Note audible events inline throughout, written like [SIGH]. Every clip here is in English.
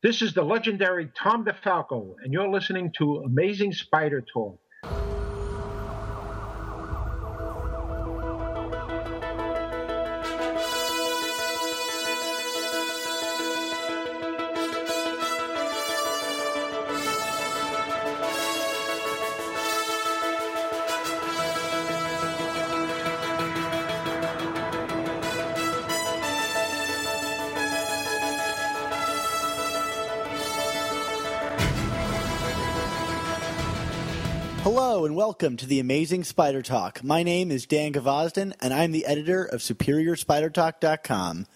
This is the legendary Tom DeFalco, and you're listening to Amazing Spider Talk. Welcome to the Amazing Spider Talk. My name is Dan Gvozden, and I'm the editor of SuperiorSpiderTalk.com.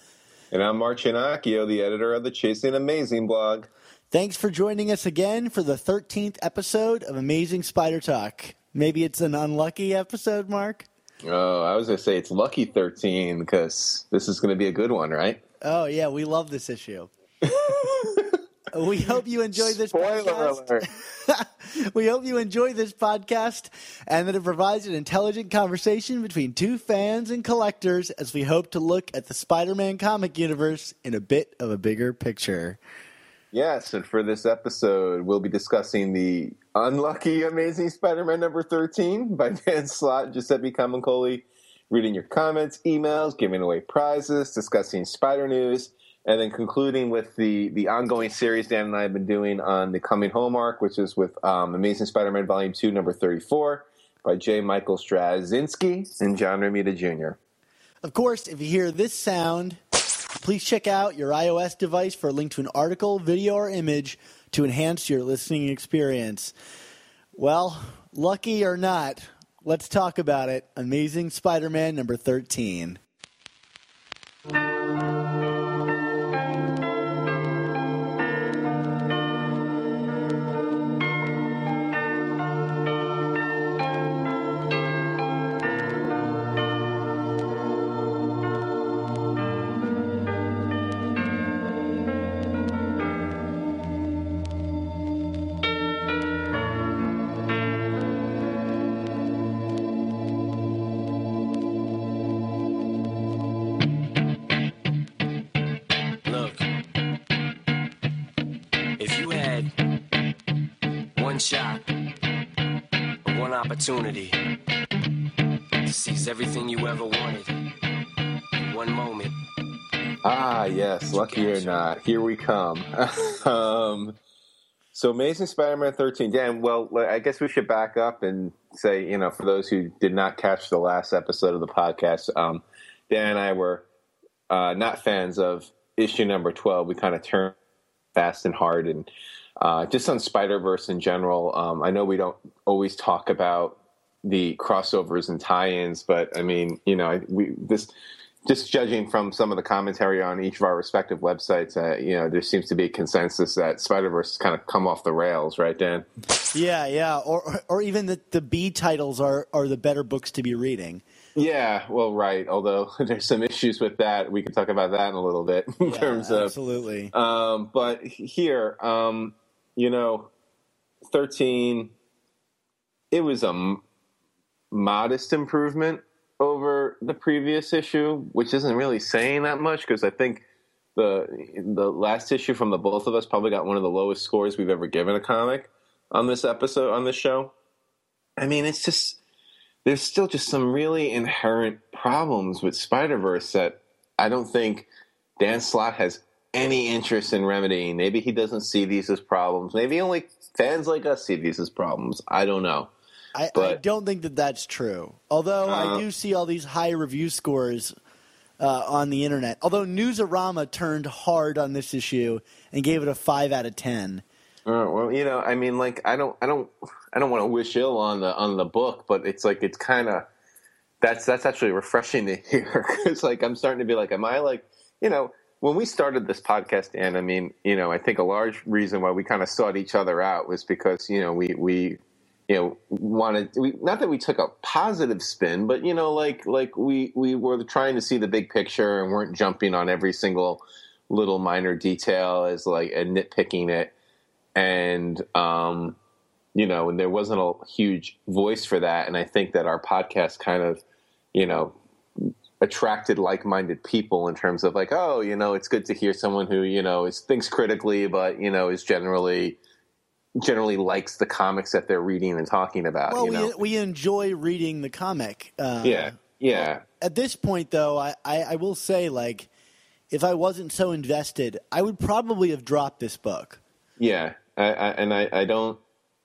And I'm Mark Ginocchio, the editor of the Chasing Amazing blog. Thanks for joining us again for the 13th episode of Amazing Spider Talk. Maybe it's an unlucky episode, Mark? Oh, I was going to say it's lucky 13 because this is going to be a good one, right? Oh, yeah, we love this issue. [LAUGHS] we hope you enjoy this Spoiler podcast. alert. [LAUGHS] we hope you enjoy this podcast and that it provides an intelligent conversation between two fans and collectors as we hope to look at the Spider Man comic universe in a bit of a bigger picture. Yes, and for this episode, we'll be discussing the unlucky Amazing Spider-Man number 13 by [LAUGHS] Dan Slott, and Giuseppe Camuncoli, reading your comments, emails, giving away prizes, discussing spider news, and then concluding with the, the ongoing series Dan and I have been doing on the Coming Home arc, which is with um, Amazing Spider-Man Volume 2, number 34, by J. Michael Straczynski and John Romita Jr. Of course, if you hear this sound, please check out your iOS device for a link to an article, video, or image to enhance your listening experience. Well, lucky or not, let's talk about it. Amazing Spider Man number 13. Opportunity to seize everything you ever wanted, in one moment, Ah, yes, lucky or not, here we come. [LAUGHS] um, so, Amazing Spider-Man 13. Dan, well, I guess we should back up and say, you know, for those who did not catch the last episode of the podcast, um, Dan and I were uh, not fans of issue number 12. We kind of turned fast and hard, and uh, just on Spider Verse in general. Um, I know we don't always talk about the crossovers and tie-ins, but I mean, you know, I- we this just judging from some of the commentary on each of our respective websites, uh, you know, there seems to be a consensus that Spider Verse has kind of come off the rails, right, Dan? Yeah, yeah. Or, or even the, the B titles are, are the better books to be reading. Yeah, well, right. Although [LAUGHS] there's some issues with that, we can talk about that in a little bit [LAUGHS] in Yeah, terms of absolutely. Um, but here, um, you know, 13, it was a m- modest improvement over the previous issue, which isn't really saying that much because I think the the last issue from the both of us probably got one of the lowest scores we've ever given a comic on this episode on this show. I mean, it's just there's still just some really inherent problems with Spider Verse that I don't think Dan Slott has any interest in remedying. Maybe he doesn't see these as problems. Maybe only fans like us see these as problems. I don't know. I, I don't think that that's true. Although I Uh, do see all these high review scores uh, on the internet. Although Newsarama turned hard on this issue and gave it a five out of ten. Uh, well, you know, I mean, like, I don't, I don't, I don't want to wish ill on the on the book, but it's like it's kind of that's that's actually refreshing to [LAUGHS] hear because, like, I'm starting to be like, am I like, you know, when we started this podcast, and I mean, you know, I think a large reason why we kind of sought each other out was because you know we we you know wanted we not that we took a positive spin, but you know, like like we we were trying to see the big picture and weren't jumping on every single little minor detail as like and nitpicking it and um, you know, and there wasn't a huge voice for that. And I think that our podcast kind of, you know, attracted like-minded people in terms of like, oh, you know, it's good to hear someone who you know is thinks critically, but you know is generally generally likes the comics that they're reading and talking about. Well, you know? we we enjoy reading the comic. Uh, yeah, yeah. At this point, though, I, I, I will say like, if I wasn't so invested, I would probably have dropped this book. Yeah, I, I, and I, I don't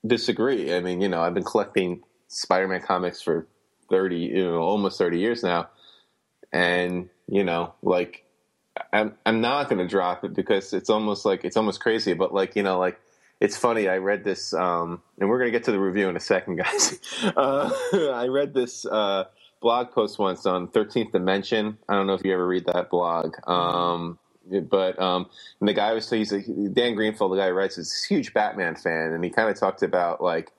disagree. I mean, you know, I've been collecting Spider-Man comics for thirty, you know, almost thirty years now, and you know, like, I'm I'm not going to drop it because it's almost like it's almost crazy. But like, you know, like it's funny. I read this, um, and we're going to get to the review in a second, [LAUGHS] guys. Uh, [LAUGHS] I read this uh, blog post once on Thirteenth Dimension. I don't know if you ever read that blog. Um, but um, the guy was he's a, Dan Greenfield, the guy who writes, is a huge Batman fan, and he kind of talked about like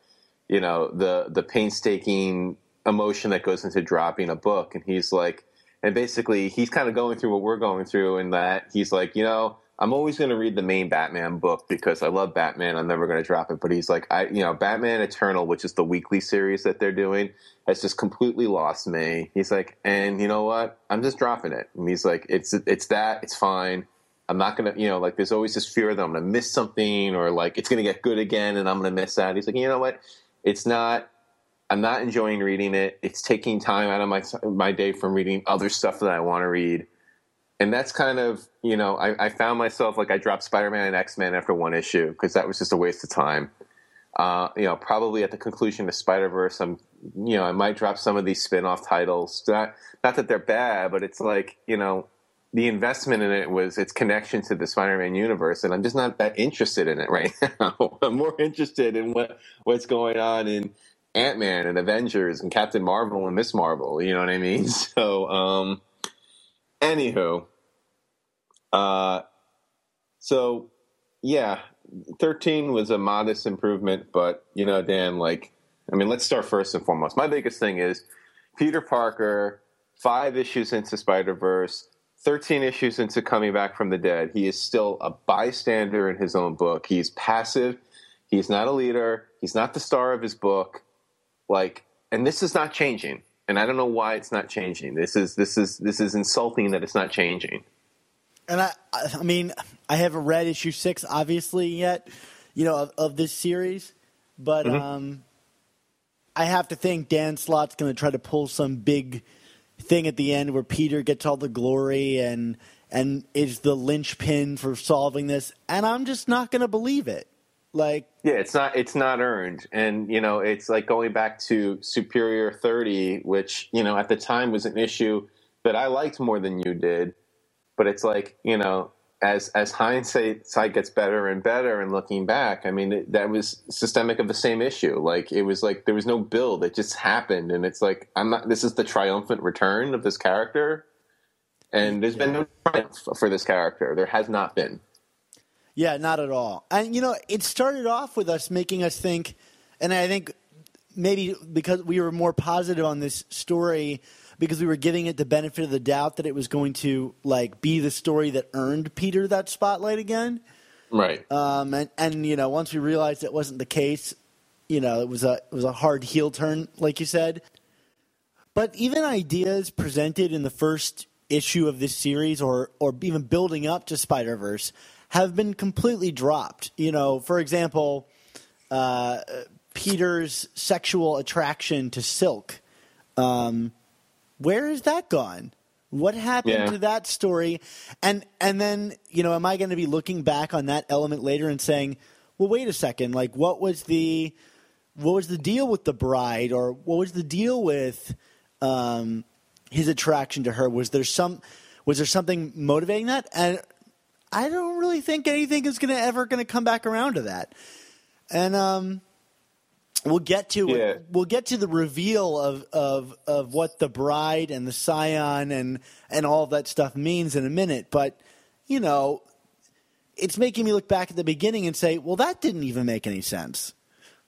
you know the the painstaking emotion that goes into dropping a book, and he's like, and basically he's kind of going through what we're going through, in that he's like, you know. I'm always going to read the main Batman book because I love Batman. I'm never going to drop it. But he's like, I, you know, Batman Eternal, which is the weekly series that they're doing, has just completely lost me. He's like, and you know what? I'm just dropping it. And he's like, it's it's that. It's fine. I'm not gonna, you know, like there's always this fear that I'm gonna miss something or like it's gonna get good again and I'm gonna miss that. He's like, you know what? It's not. I'm not enjoying reading it. It's taking time out of my my day from reading other stuff that I want to read and that's kind of you know I, I found myself like I dropped Spider Man and X Men after one issue because that was just a waste of time. Uh, you know, probably at the conclusion of Spider Verse, I'm you know I might drop some of these spin off titles. Not not that they're bad, but it's like you know the investment in it was its connection to the Spider-Man universe, and I'm just not that interested in it right [LAUGHS] now. I'm more interested in what what's going on in Ant Man and Avengers and Captain Marvel and Miss Marvel. You know what I mean? [LAUGHS] So, um, Anywho, uh, so yeah, thirteen was a modest improvement, but you know, Dan, like, I mean, let's start first and foremost. My biggest thing is Peter Parker, five issues into Spider Verse. 13 issues into coming back from the dead, he is still a bystander in his own book. He's passive. He's not a leader. He's not the star of his book. Like, and this is not changing and I don't know why it's not changing. This is this is this is insulting that it's not changing. And I, I mean, I haven't read issue six obviously yet, you know, of, of this series, but mm-hmm. um, I have to think Dan Slott's going to try to pull some big thing at the end where Peter gets all the glory and and is the linchpin for solving this, and I'm just not going to believe it. Like yeah, it's not it's not earned, and you know it's like going back to Superior Thirty, which you know at the time was an issue that I liked more than you did, but it's like you know as as hindsight gets better and better and looking back i mean it, that was systemic of the same issue. Like it was like there was no build it just happened. And it's like i'm not this is the triumphant return of this character. And there's yeah. been no triumph for this character. There has not been yeah, not at all. And you know, it started off with us making us think, and I think maybe because we were more positive on this story because we were giving it the benefit of the doubt that it was going to like be the story that earned Peter that spotlight again. Right. Um, and and you know, once we realized it wasn't the case, you know, it was a it was a hard heel turn, like you said. But even ideas presented in the first issue of this series, or or even building up to Spider Verse, have been completely dropped. You know, for example, uh, Peter's sexual attraction to Silk. Um, where has that gone? What happened yeah. to that story? And and then you know, am I going to be looking back on that element later and saying, well, wait a second, like what was the what was the deal with the bride, or what was the deal with um, his attraction to her? Was there some was there something motivating that? And I don't really think anything is going to ever going to come back around to that. And um, we'll get to yeah. we'll get to the reveal of, of of what the bride and the scion and and all that stuff means in a minute. But you know, it's making me look back at the beginning and say, well, that didn't even make any sense.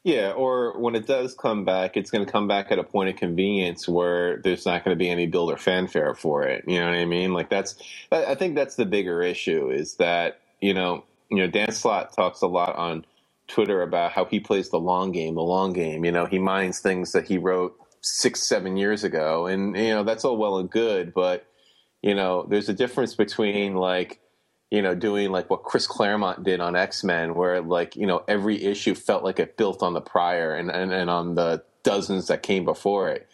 Yeah, or when it does come back, it's going to come back at a point of convenience where there's not going to be any builder fanfare for it. You know what I mean? Like that's, I think that's the bigger issue is that you know, you know, Dan Slott talks a lot on Twitter about how he plays the long game, the long game. You know, he minds things that he wrote six, seven years ago, and you know that's all well and good, but you know, there's a difference between like you know, doing like what Chris Claremont did on X Men, where like you know every issue felt like it built on the prior and, and, and on the dozens that came before it,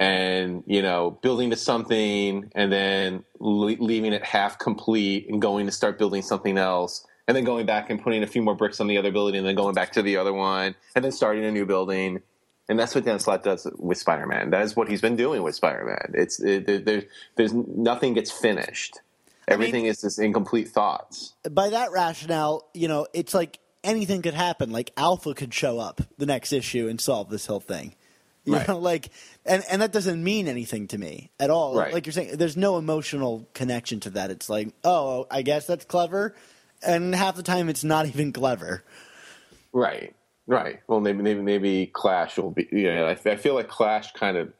and you know building to something and then le- leaving it half complete and going to start building something else, and then going back and putting a few more bricks on the other building and then going back to the other one and then starting a new building. And that's what Dan Slott does with Spider-Man. That is what he's been doing with Spider-Man. It's it, there's there's nothing gets finished Everything mean, is just incomplete thoughts. By that rationale, you know, it's like anything could happen. Like Alpha could show up the next issue and solve this whole thing. You right. know, like, and and that doesn't mean anything to me at all. Right. Like you're saying, there's no emotional connection to that. It's like, oh, I guess that's clever, and half the time it's not even clever. Right. Right. Well, maybe maybe maybe Clash will be. Yeah, I, I feel like Clash kind of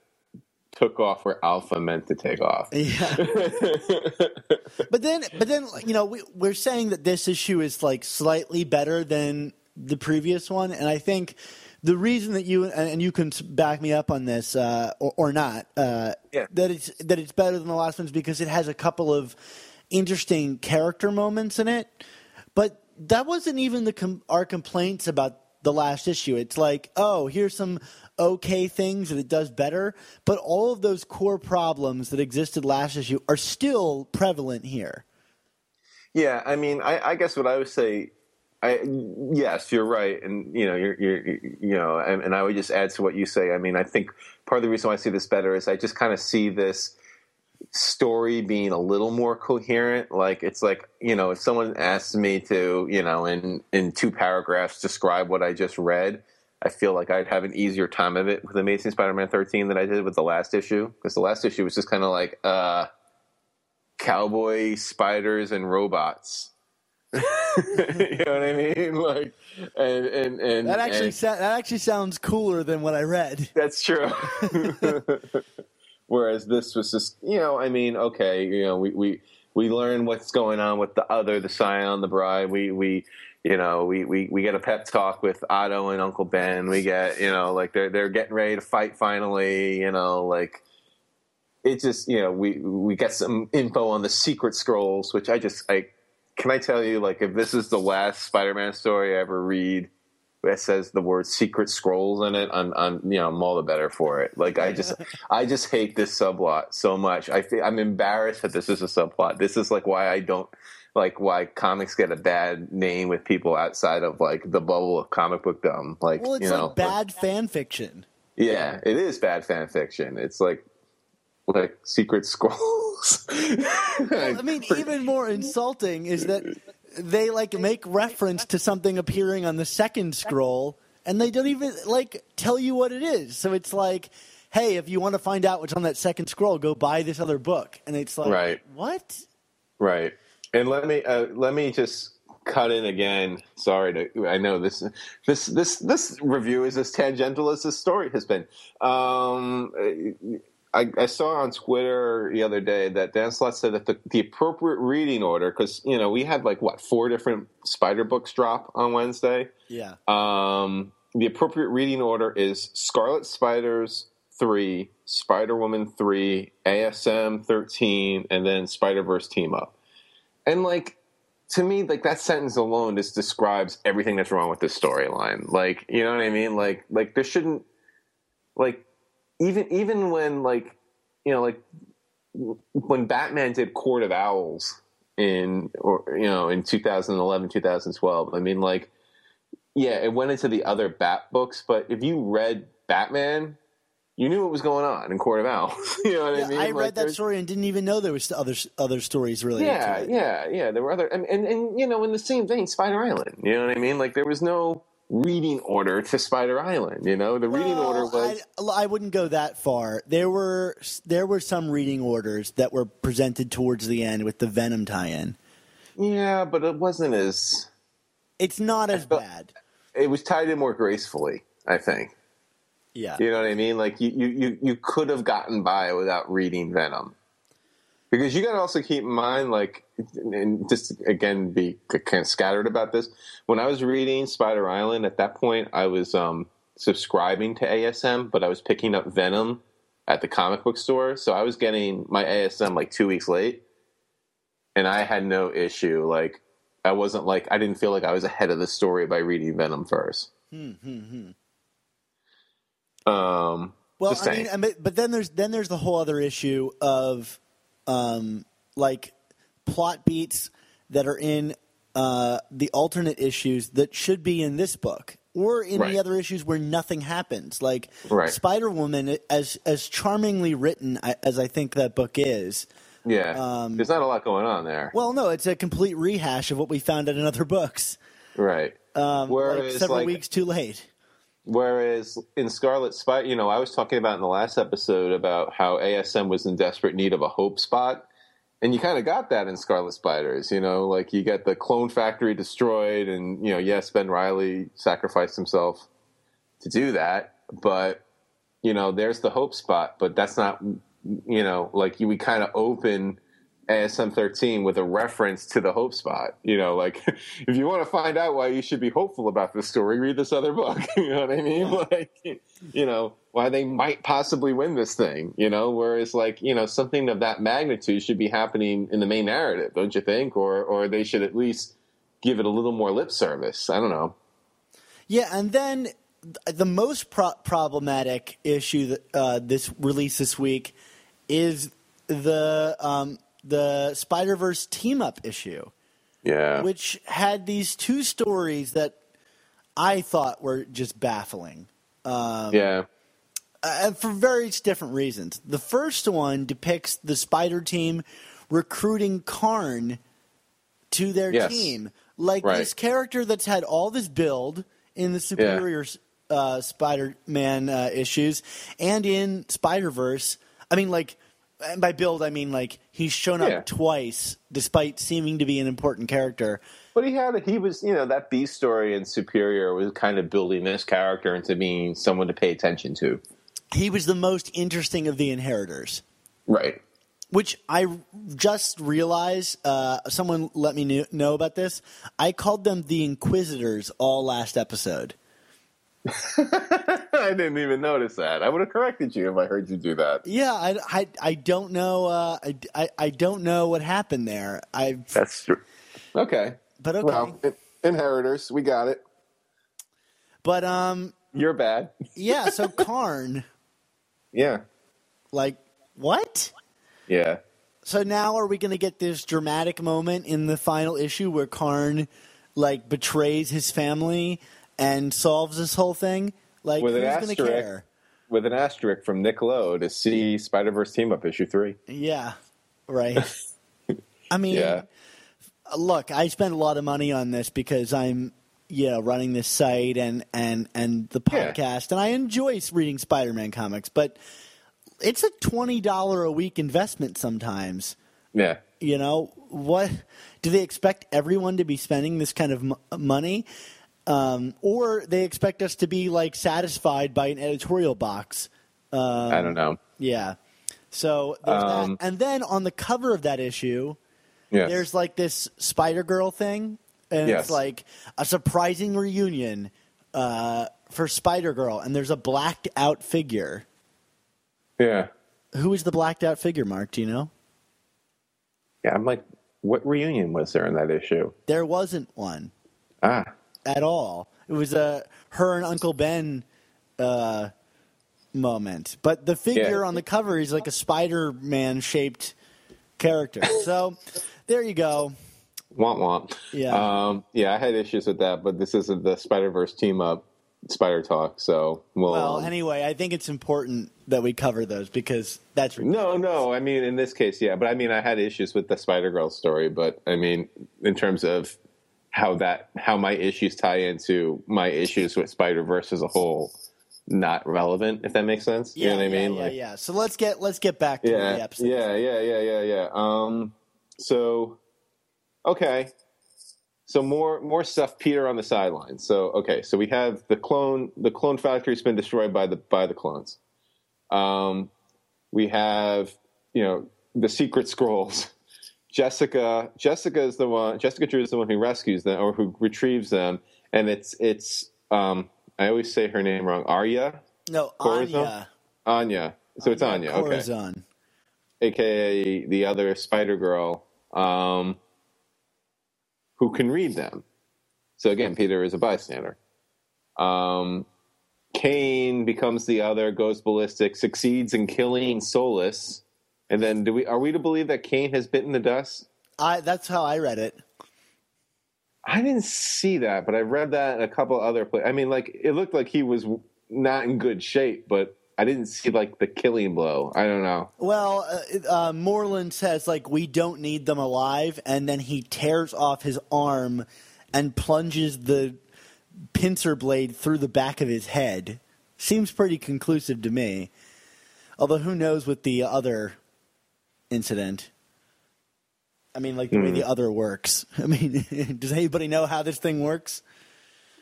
took off where Alpha meant to take off. Yeah. [LAUGHS] but then, but then, you know, we, we're saying that this issue is like slightly better than the previous one, and I think the reason that you and you can back me up on this uh, or, or, not uh, yeah. that it's that it's better than the last one is because it has a couple of interesting character moments in it, but that wasn't even the com- our complaints about the last issue. It's like, oh, here's some okay things that it does better, but all of those core problems that existed last issue are still prevalent here. Yeah, I mean, I, I guess what I would say, I yes, you're right, and you know, you're, you're you know, and, and I would just add to what you say. I mean, I think part of the reason why I see this better is I just kind of see this story being a little more coherent like it's like you know if someone asks me to you know in in two paragraphs describe what i just read I feel like I'd have an easier time of it with Amazing Spider-Man 13 than I did with the last issue because the last issue was just kind of like uh, cowboy spiders and robots. [LAUGHS] you know what I mean? Like, and and, and that actually and, sa- that actually sounds cooler than what I read. [LAUGHS] That's true. [LAUGHS] Whereas this was just, you know, I mean, okay, you know, we we we learn what's going on with the other, the Scion, the Bride. We we you know, we, we, we get a pep talk with Otto and Uncle Ben. We get, you know, like they're they're getting ready to fight finally. You know, like it just, you know, we we get some info on the secret scrolls, which I just, I can I tell you, like, if this is the last Spider-Man story I ever read that says the word secret scrolls in it, I'm, I'm you know, I'm all the better for it. Like, I just, [LAUGHS] I just hate this subplot so much. I feel, I'm embarrassed that this is a subplot. This is like why I don't like why comics get a bad name with people outside of like the bubble of comic book dumb. Like, well, it's you like know, bad fan fiction. Yeah, it is bad fan fiction. It's like like secret scrolls. [LAUGHS] well, I mean, even more insulting is that they like make reference to something appearing on the second scroll, and they don't even like tell you what it is. So it's like. Hey, if you want to find out what's on that second scroll, go buy this other book. And it's like, right. what? Right. And let me uh, let me just cut in again. Sorry to I know this this this this review is as tangential as this story has been. Um, I, I, saw on Twitter the other day that Dan Slott said that the, the appropriate reading order, because you know we had like what four different Spider books drop on Wednesday. Yeah. Um, the appropriate reading order is Scarlet Spiders three, Spider Woman three, ASM thirteen, and then Spider Verse team up. And like to me, like that sentence alone just describes everything that's wrong with this storyline. Like, you know what I mean? Like, like there shouldn't, like, even even when like, you know, like when Batman did Court of Owls in, or you know, in 2011, 2012. I mean, like, yeah, it went into the other Bat books, but if you read Batman, you knew what was going on in Court of Owls. [LAUGHS] you know what yeah, I mean? I read like, that story and didn't even know there was other other stories related yeah. Yeah, yeah, There were other, and, and, and you know, in the same vein, Spider Island. You know what I mean? Like there was no reading order to Spider Island. You know, the well, reading order was. I, I, wouldn't go that far. There were there were some reading orders that were presented towards the end with the Venom tie-in. Yeah, but it wasn't as. It's not as bad. It was tied in more gracefully, I think. Yeah. You know what I mean? Like you, you, you could have gotten by without reading Venom. Because you got to also keep in mind, like, and just again be kind of scattered about this. When I was reading Spider Island, at that point, I was um, subscribing to ASM, but I was picking up Venom at the comic book store, so I was getting my ASM like two weeks late, and I had no issue. Like I wasn't like I didn't feel like I was ahead of the story by reading Venom first. Hmm, hmm, hmm. Um, Well, I mean, but then there's then there's the whole other issue of um, like plot beats that are in uh, the alternate issues that should be in this book or in Right. the other issues where nothing happens. Like Right. Spider Woman, as as charmingly written as I think that book is. yeah, um, there's not a lot going on there, Well, no, it's a complete rehash of what we found in other books. right? Um, like Whereas, several like- weeks too late. Whereas in Scarlet Spider, you know, I was talking about in the last episode about how ASM was in desperate need of a hope spot. And you kind of got that in Scarlet Spiders, you know, like you get the clone factory destroyed, and, you know, yes, Ben Reilly sacrificed himself to do that. But, you know, there's the hope spot, but that's not, you know, like you, we kind of open ASM 13 with a reference to the hope spot. You know, like [LAUGHS] if you want to find out why you should be hopeful about this story, read this other book. [LAUGHS] you know what I mean? Like, you know, why they might possibly win this thing, you know, whereas like, you know, something of that magnitude should be happening in the main narrative, don't you think? Or, or they should at least give it a little more lip service. I don't know. Yeah, and then the most pro- problematic issue that uh, this release this week is the um, the Spider Verse team up issue, Yeah. which had these two stories that I thought were just baffling. yeah. uh, for various different reasons. The first one depicts the Spider Team recruiting Karn to their Yes. team, like Right. this character that's had all this build in the Superior uh, Spider-Man uh, issues and in Spider Verse. I mean, like. And by build, I mean like he's shown up Yeah. twice, despite seeming to be an important character. But he had he was you know that B story in Superior was kind of building this character into being someone to pay attention to. He was the most interesting of the inheritors. Right. which I just realized. Uh, someone let me know about this. I called them the Inquisitors all last episode. [LAUGHS] I didn't even notice that. I would have corrected you if I heard you do that. Yeah, I, I, I don't know. Uh, I, I, I don't know what happened there. I That's true. Okay. but okay. Well, in- inheritors, we got it. but um, You're bad. yeah. So [LAUGHS] Karn, Yeah. like what? Yeah. So now are we going to get this dramatic moment in the final issue where Karn like betrays his family and solves this whole thing? Like With an who's going to asterisk. care? With an asterisk from Nick Lowe to see Spider Verse Team Up issue three. Yeah, right. [LAUGHS] I mean, Yeah. look, I spend a lot of money on this because I'm, yeah, running this site and and and the Yeah. podcast, and I enjoy reading Spider-Man comics, but it's a twenty dollar a week investment sometimes. Yeah. You know what? Do they expect everyone to be spending this kind of m- money? Um, or they expect us to be like satisfied by an editorial box I don't know. yeah. So there's Um, that. And then on the cover of that issue, Yeah. there's like this Spider Girl thing, and Yes. it's like a surprising reunion uh, for Spider Girl, and there's a blacked out figure. yeah. Who is the blacked out figure, Mark? Do you know? Yeah. I'm like, what reunion was there in that issue? There wasn't one Ah. At all. It was a her and Uncle Ben uh, moment, but the figure Yeah. on the cover is like a Spider Man shaped character. [LAUGHS] So there you go. Womp womp. Yeah. Um, yeah, I had issues with that, but this isn't the Spider Verse team up Spider Talk, so we'll. Well, um, anyway, I think it's important that we cover those because that's no, no. I mean, in this case, yeah, but I mean, I had issues with the Spider Girl story, but I mean, in terms of how that how my issues tie into my issues with Spider Verse as a whole, not relevant. If that makes sense, yeah, you know what I yeah, mean? Yeah, Like- yeah. So let's get let's get back to the yeah, episode. yeah, yeah, yeah, yeah, yeah. Um, so okay, so more more stuff. Peter on the sidelines. So okay, so we have the clone. The clone factory's been destroyed by the by the clones. Um, we have you know the secret scrolls. [LAUGHS] Jessica, Jessica is the one. Jessica Drew is the one who rescues them or who retrieves them, and it's it's um, I always say her name wrong. Arya, No, Corazon? Anya. Anya. So it's Anya. Okay. Corazon. aka the other Spider Girl, um, who can read them. So again, Peter is a bystander. Um, Kaine becomes the other, goes ballistic, succeeds in killing Solus, and then do we are we to believe that Kaine has bitten the dust? I that's how I read it. I didn't see that, but I read that in a couple other places. I mean, like it looked like he was not in good shape, but I didn't see like the killing blow. I don't know. Well, uh, uh, Morlun says like we don't need them alive, and then he tears off his arm and plunges the pincer blade through the back of his head. Seems pretty conclusive to me. Although who knows with the other incident? I mean, like the way the other works. [LAUGHS] I mean, [LAUGHS] does anybody know how this thing works?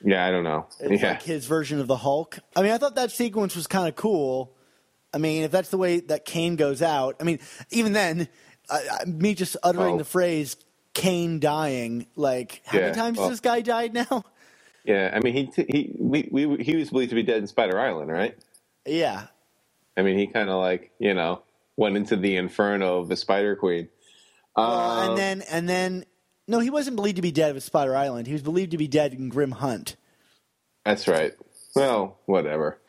Yeah, I don't know. It's yeah. like his version of the Hulk. I mean, I thought that sequence was kind of cool. I mean, if that's the way that Kaine goes out, I mean, even then, uh, me just uttering Oh. the phrase "Kaine dying," like how Yeah, many times well- has this guy died now? [LAUGHS] Yeah, I mean, he he we, we he was believed to be dead in Spider Island, right? Yeah, I mean, he kind of like you know went into the inferno of the Spider Queen. Well, Um, and then and then no, he wasn't believed to be dead with Spider Island. He was believed to be dead in Grim Hunt. That's right. Well, whatever. [LAUGHS]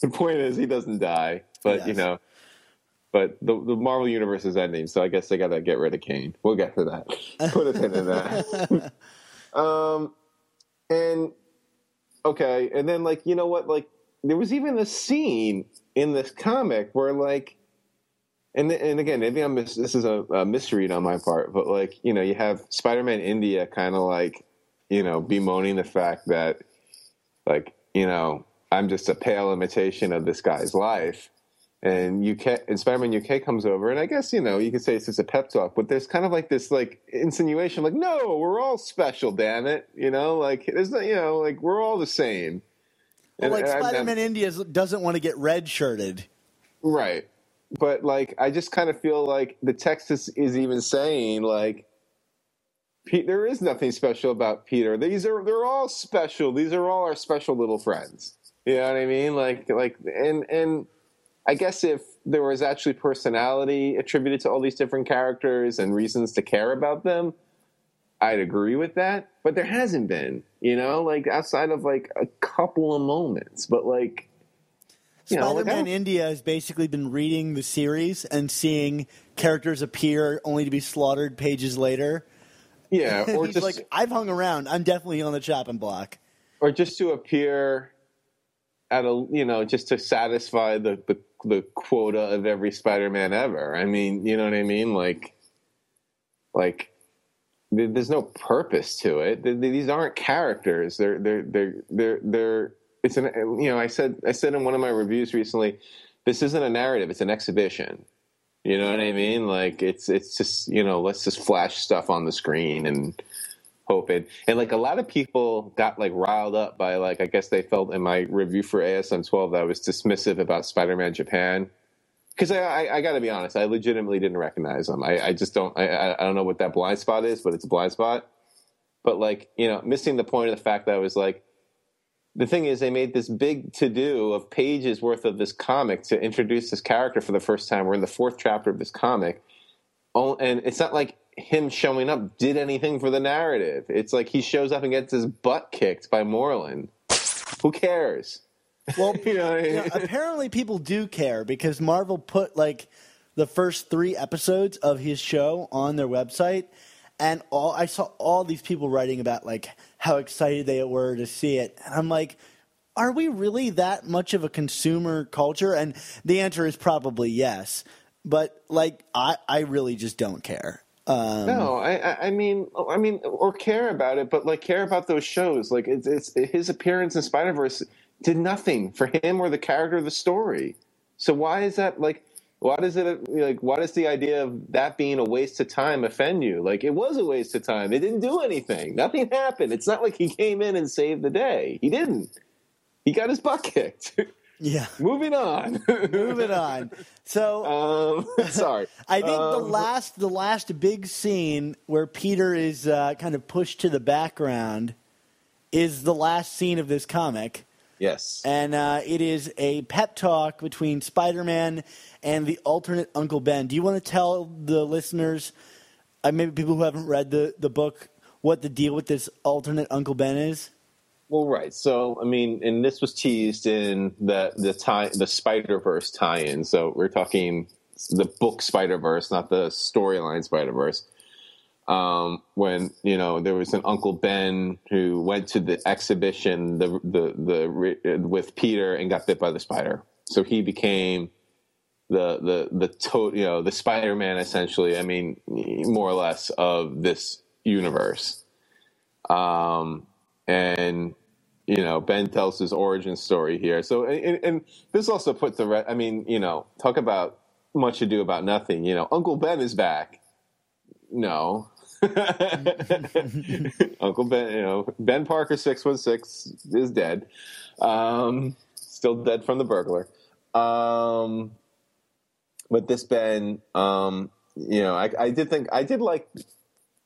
the point is, he doesn't die, but you know, but the the Marvel universe is ending, so I guess they got to get rid of Kaine. We'll get to that. [LAUGHS] Put a pin in that. [LAUGHS] um, and okay, and then like you know what, like there was even a scene in this comic where like. And, and again, maybe I'm mis- this is a, a misread on my part, but like you know, you have Spider-Man India kind of like you know bemoaning the fact that like you know I'm just a pale imitation of this guy's life, and UK and Spider-Man UK comes over, and I guess you know you could say it's just a pep talk, but there's kind of like this like insinuation, like no, we're all special, damn it, you know, like there's not, you know, like we're all the same. Well, like Spider Man India doesn't want to get red shirted. Right. But like I just kind of feel like the text is, is even saying like Pete, there is nothing special about Peter. These are they're all special. These are all our special little friends. You know what I mean? Like like and and I guess if there was actually personality attributed to all these different characters and reasons to care about them, I'd agree with that. But there hasn't been, you know, like outside of like a couple of moments. But like you know, like, I Spider-Man India has basically been reading the series and seeing characters appear only to be slaughtered pages later. Yeah, [LAUGHS] or He's just like, I've hung around. I'm definitely on the chopping block. or just to appear at a you know just to satisfy the the, the quota of every Spider-Man ever. I mean, you know what I mean? Like, like there's no purpose to it. These aren't characters. They're they're they're they're they're. It's an you know I said I said in one of my reviews recently, this isn't a narrative. It's an exhibition. You know what I mean? Like it's it's just you know let's just flash stuff on the screen and hope it. And like a lot of people got like riled up by like I guess they felt in my review for ASM 12 that I was dismissive about Spider-Man Japan. Because I, I, I got to be honest, I legitimately didn't recognize them. I, I just don't. I, I I don't know what that blind spot is, but it's a blind spot. But like you know, missing the point of the fact that I was like, the thing is, they made this big to do of pages worth of this comic to introduce this character for the first time. We're in the fourth chapter of this comic, oh, and it's not like him showing up did anything for the narrative. It's like he shows up and gets his butt kicked by Morlun. Who cares? Well, [LAUGHS] You know you know, [LAUGHS] apparently people do care because Marvel put like the first three episodes of his show on their website, and all I saw all these people writing about like how excited they were to see it, and I'm like. Are we really that much of a consumer culture? And the answer is probably yes. But like, I, I really just don't care. Um, No, I, I, I mean, I mean, or care about it, but like care about those shows. Like it's, it's his appearance in Spider Verse did nothing for him or the character of the story. So why is that like? Why does it like? Why does the idea of that being a waste of time offend you? Like it was a waste of time. It didn't do anything. Nothing happened. It's not like he came in and saved the day. He didn't. He got his butt kicked. [LAUGHS] yeah. [LAUGHS] Moving on. Moving on. So [LAUGHS] um, sorry. I think the Um, last the last big scene where Peter is uh, kind of pushed to the background is the last scene of this comic. Yes. And uh, it is a pep talk between Spider Man and the alternate Uncle Ben. Do you want to tell the listeners, uh, maybe people who haven't read the, the book, what the deal with this alternate Uncle Ben is? Well, right. So, I mean, and this was teased in the the tie the Spider Verse tie-in. So we're talking the book Spider Verse, not the storyline Spider Verse. Um, when you know there was an Uncle Ben who went to the exhibition the the the with Peter and got bit by the spider, so he became the the the to, you know the Spider Man essentially. I mean, more or less of this universe. Um, and you know, Ben tells his origin story here. So, and, and this also puts the, I mean, you know, talk about much ado about nothing. You know, Uncle Ben is back. No. [LAUGHS] Uncle Ben, you know, Ben Parker 616 is dead. Um, still dead from the burglar. Um, but this Ben, um, you know, I, I did think, I did like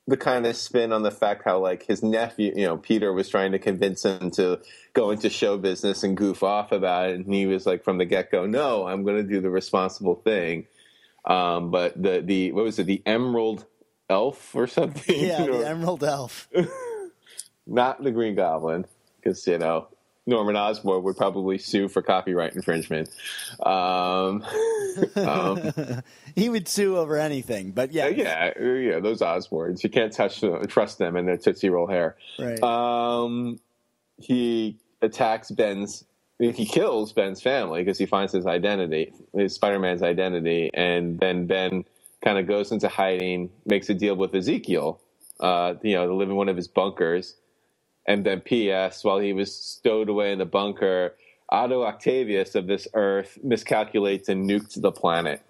the kind of spin on the fact how like his nephew, you know, Peter was trying to convince him to go into show business and goof off about it, and he was like from the get go, no, I'm going to do the responsible thing. Um, but the the what was it, the Emerald Elf or something? [LAUGHS] Yeah, the Emerald Elf. [LAUGHS] Not the Green Goblin, because you know Norman Osborn would probably sue for copyright infringement. Um, [LAUGHS] um, he would sue over anything, but yeah, yeah, yeah. Those Osborns, you can't touch them, trust them and their tootsie roll hair. Right. Um, he attacks Ben's. He kills Ben's family because he finds his identity, his Spider-Man's identity, and then Ben kind of goes into hiding, makes a deal with Ezekiel, uh, you know, to live in one of his bunkers and then P.S. While he was stowed away in the bunker, Otto Octavius of this Earth miscalculates and nukes the planet.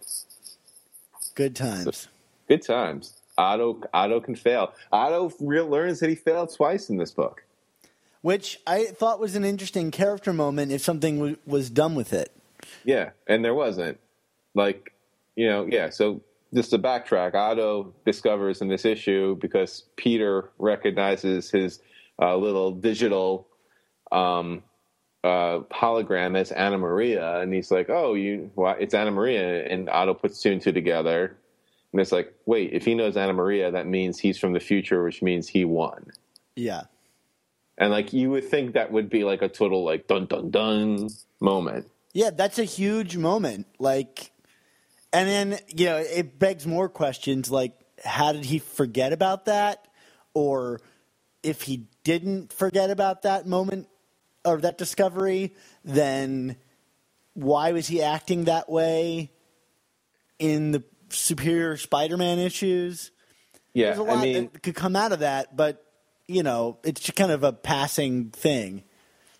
Good times. So, good times. Otto Otto can fail. Otto real learns that he failed twice in this book, which I thought was an interesting character moment. If something w- was done with it, yeah, and there wasn't. Like, you know, yeah. So just to backtrack, Otto discovers in this issue because Peter recognizes his uh, little digital um, uh, hologram as Anna Maria, and he's like, "Oh, you, well, it's Anna Maria," and Otto puts two and two together, and it's like, "Wait, if he knows Anna Maria, that means he's from the future, which means he won." Yeah, and like you would think that would be like a total like dun dun dun moment. Yeah, that's a huge moment. Like, and then you know, it begs more questions. Like, how did he forget about that, or if he didn't forget about that moment or that discovery, then why was he acting that way in the Superior Spider-Man issues? Yeah, There's a lot I mean, that could come out of that, but you know, it's just kind of a passing thing.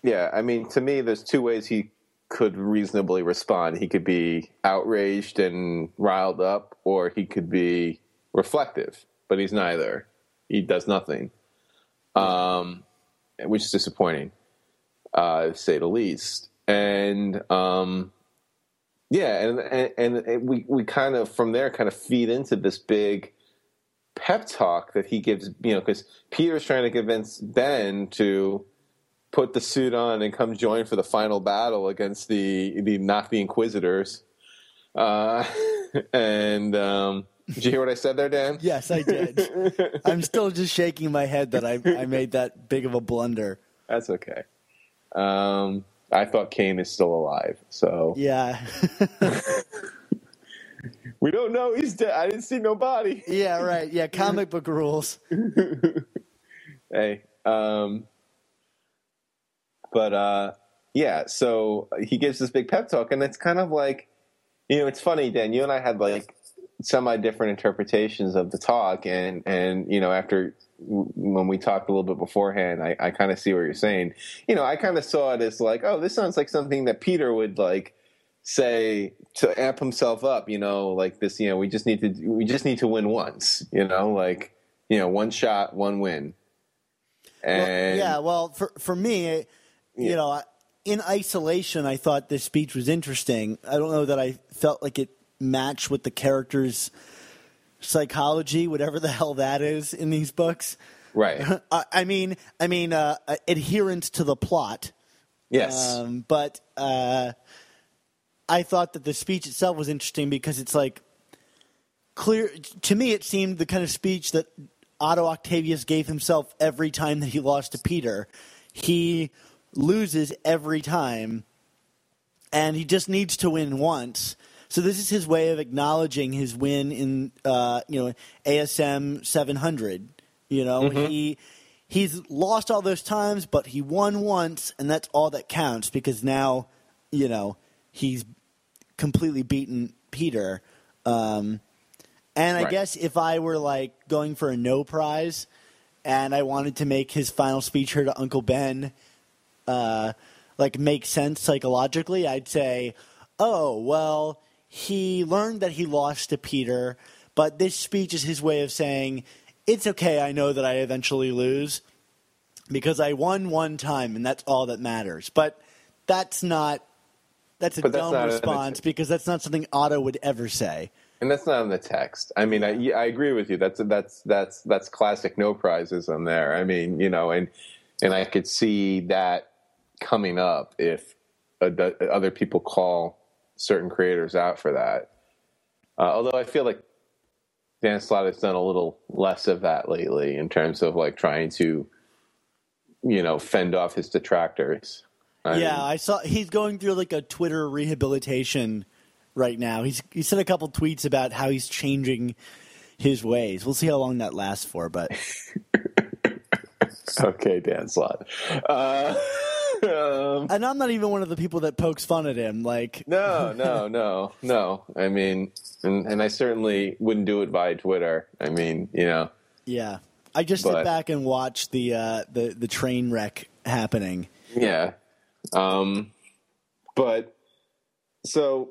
Yeah, I mean, to me, there's two ways he could reasonably respond. He could be outraged and riled up, or he could be reflective, but he's neither. He does nothing um, which is disappointing, uh, say the least. And um, yeah, and, and, and we we kind of from there kind of feed into this big pep talk that he gives, you know, because Peter's trying to convince Ben to put the suit on and come join for the final battle against the the not the Inquisitors, uh, [LAUGHS] and um, did you hear what I said there, Dan? [LAUGHS] Yes, I did. [LAUGHS] I'm still just shaking my head that I, I made that big of a blunder. That's okay. Um, I thought Kaine is still alive, so yeah. we don't know. He's dead. I didn't see no body. Yeah, right. Yeah, comic book rules. hey, um, but uh, yeah. So he gives this big pep talk, and it's kind of like, you know, it's funny, Dan. You and I had like semi different interpretations of the talk, and and you know after when we talked a little bit beforehand, I, I kind of see what you're saying. You know, I kind of saw it as like, oh, this sounds like something that Peter would like say to amp himself up. You know, like this. You know, we just need to we just need to win once. You know, like you know, one shot, one win. And well, yeah, well, for for me, you yeah. know, in isolation, I thought this speech was interesting. I don't know that I felt like it matched with the character's psychology, whatever the hell that is in these books. Right. [LAUGHS] I I mean, I mean, uh, adherence to the plot. Yes. Um, but uh, I thought that the speech itself was interesting because it's like clear to me. It seemed the kind of speech that Otto Octavius gave himself every time that he lost to Peter. He loses every time, and he just needs to win once. So this is his way of acknowledging his win in, uh, you know, ASM 700. You know, he he's lost all those times, but he won once, and that's all that counts because now, you know, he's completely beaten Peter. Um, and I Right. guess if I were like going for a no prize, and I wanted to make his final speech here to Uncle Ben, uh, like make sense psychologically, I'd say, oh well, he learned that he lost to Peter, but this speech is his way of saying it's okay. I know that I eventually lose because I won one time, and that's all that matters. But that's not. That's a But dumb an- response because that's not something Otto would ever say. And that's not in the text. I mean, I, I agree with you. That's that's that's that's classic no prizes on there. I mean, you know, and and I could see that coming up if uh, the- other people call certain creators out for that. Uh, although I feel like Dan Slott has done a little less of that lately in terms of like trying to, you know, fend off his detractors. I yeah, mean, I saw he's going through like a Twitter rehabilitation right now. He's he sent a couple tweets about how he's changing his ways. We'll see how long that lasts for, but [LAUGHS] okay, Dan Slott. Uh, [LAUGHS] um, and I'm not even one of the people that pokes fun at him. Like, No, [LAUGHS] no, no, no. I mean, and, and I certainly wouldn't do it via Twitter. I mean, you know, yeah, I just sit back and watch the uh, the the train wreck happening. yeah. Um, but so,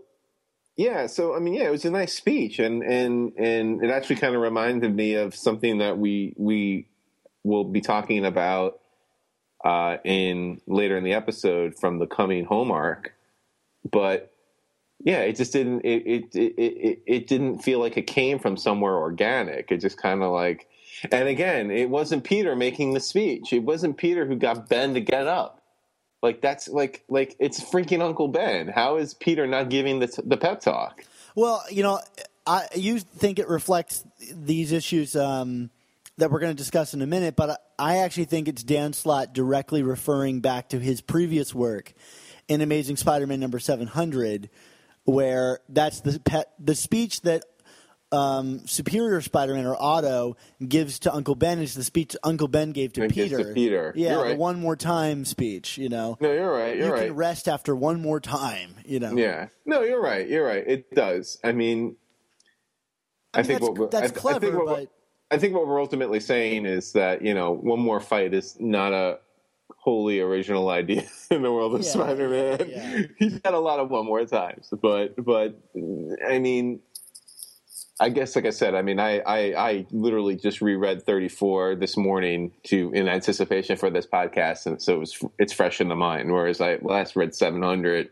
yeah, so I mean, yeah, it was a nice speech, and and and it actually kind of reminded me of something that we we will be talking about uh, in later in the episode from the coming home arc. But yeah, it just didn't. It it it it, it didn't feel like it came from somewhere organic. It just kind of like, and again, it wasn't Peter making the speech. It wasn't Peter who got Ben to get up. Like that's like like it's freaking Uncle Ben. How is Peter not giving the the pep talk? Well, you know, I you think it reflects these issues um, that we're going to discuss in a minute, but I actually think it's Dan Slott directly referring back to his previous work in Amazing Spider-Man number seven hundred, where that's the pet, the speech that um, Superior Spider-Man or Otto gives to Uncle Ben is the speech Uncle Ben gave to And Peter. to Peter. Yeah, You're the one more time speech. You know, No, you're right. You're you right. can rest after one more time. You know. Yeah. No, you're right. You're right. It does. I mean, I, mean, think that's- what we're, that's I, I clever, think what, but- I think what we're ultimately saying is that you know one more fight is not a wholly original idea [LAUGHS] in the world of Yeah, Spider-Man. yeah. [LAUGHS] He's had a lot of one more times, but but I mean, I guess like I said, I mean, I I, I literally just reread 34 this morning to in anticipation for this podcast, and so it was it's fresh in the mind. Whereas I last read 700,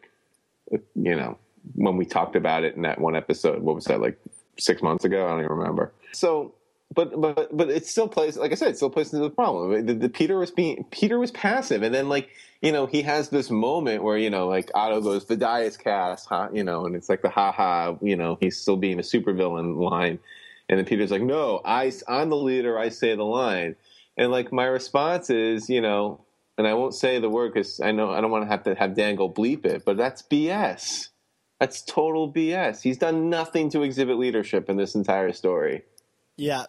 you know, when we talked about it in that one episode. What was that like six months ago? I don't even remember. So but but but it still plays like I said, it still plays into the problem. The, the Peter was being Peter was passive, and then like you know he has this moment where you know like Otto goes the die is cast, huh? You know, and it's like the ha ha, you know, he's still being a supervillain line, and then Peter's like, no, I I'm the leader, I say the line, and like my response is, you know, and I won't say the word because I know I don't want to have to have Dan go bleep it, but that's BS. That's total BS. He's done nothing to exhibit leadership in this entire story. Yeah.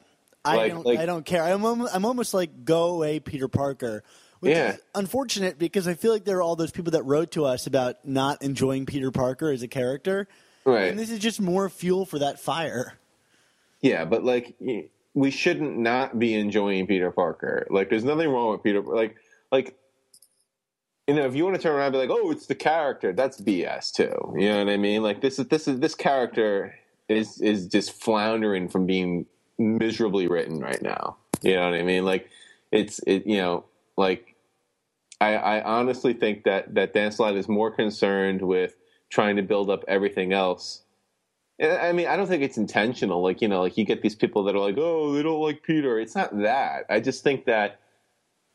I Like- don't. like- I don't care. I'm. almo- I'm almost like go away, Peter Parker. Which Yeah. is unfortunate because I feel like there are all those people that wrote to us about not enjoying Peter Parker as a character, Right. and this is just more fuel for that fire. Yeah, but like we shouldn't not be enjoying Peter Parker. Like there's nothing wrong with Peter. Like like you know if you want to turn around and be like, oh, it's the character. That's BS too. You know what I mean? Like this is this is this character is is just floundering from being miserably written right now. You know what I mean? Like it's it you know like I, I honestly think that that Dan Slott is more concerned with trying to build up everything else I mean, I don't think it's intentional. Like, you know, like you get these people that are like, oh, they don't like Peter. It's not that. I just think that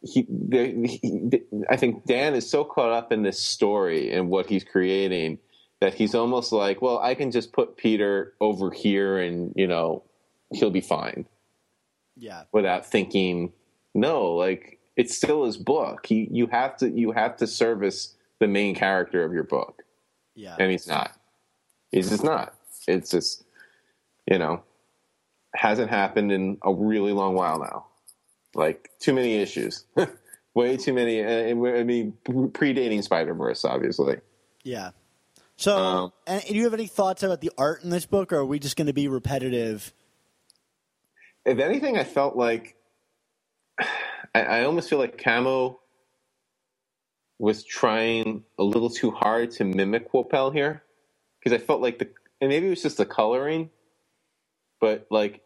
he, he, I think Dan is so caught up in this story and what he's creating that he's almost like, well, I can just put Peter over here and, you know, he'll be fine. Yeah. Without thinking, no, like it's still his book. He, you have to, you have to service the main character of your book. Yeah. And he's not. He's just not. It's just, you know, hasn't happened in a really long while now. Like too many issues, [LAUGHS] way too many. I mean, predating Spider Verse, obviously. Yeah. So, um, and do you have any thoughts about the art in this book, or are we just going to be repetitive? If anything, I felt like I, I almost feel like Camo was trying a little too hard to mimic Coipel here because I felt like the and maybe it was just the coloring, but like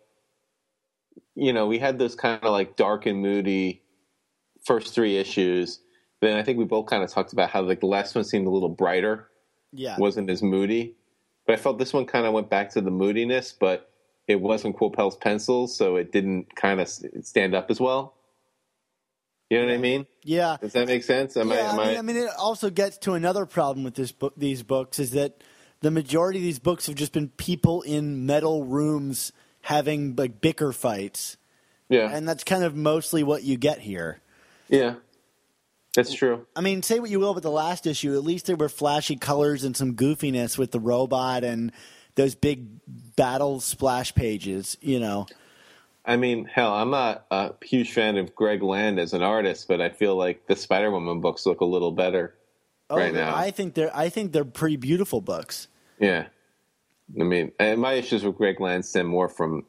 you know we had those kind of like dark and moody first three issues. Then I think we both kind of talked about how like the last one seemed a little brighter, yeah, wasn't as moody. But I felt this one kind of went back to the moodiness, but it wasn't Coipel's pencils, so it didn't kind of stand up as well. You know what I mean? Yeah. Does that make sense? Am yeah, I, I, mean, I, I mean, it also gets to another problem with this book, these books is that the majority of these books have just been people in metal rooms having like bicker fights. Yeah. And that's kind of mostly what you get here. Yeah. That's true. I mean, say what you will about the last issue, at least there were flashy colors and some goofiness with the robot and those big battle splash pages, you know. I mean, hell, I'm not a huge fan of Greg Land as an artist, but I feel like the Spider Woman books look a little better oh, right now. I think they're I think they're pretty beautiful books. Yeah, I mean, my issues with Greg Land stem more from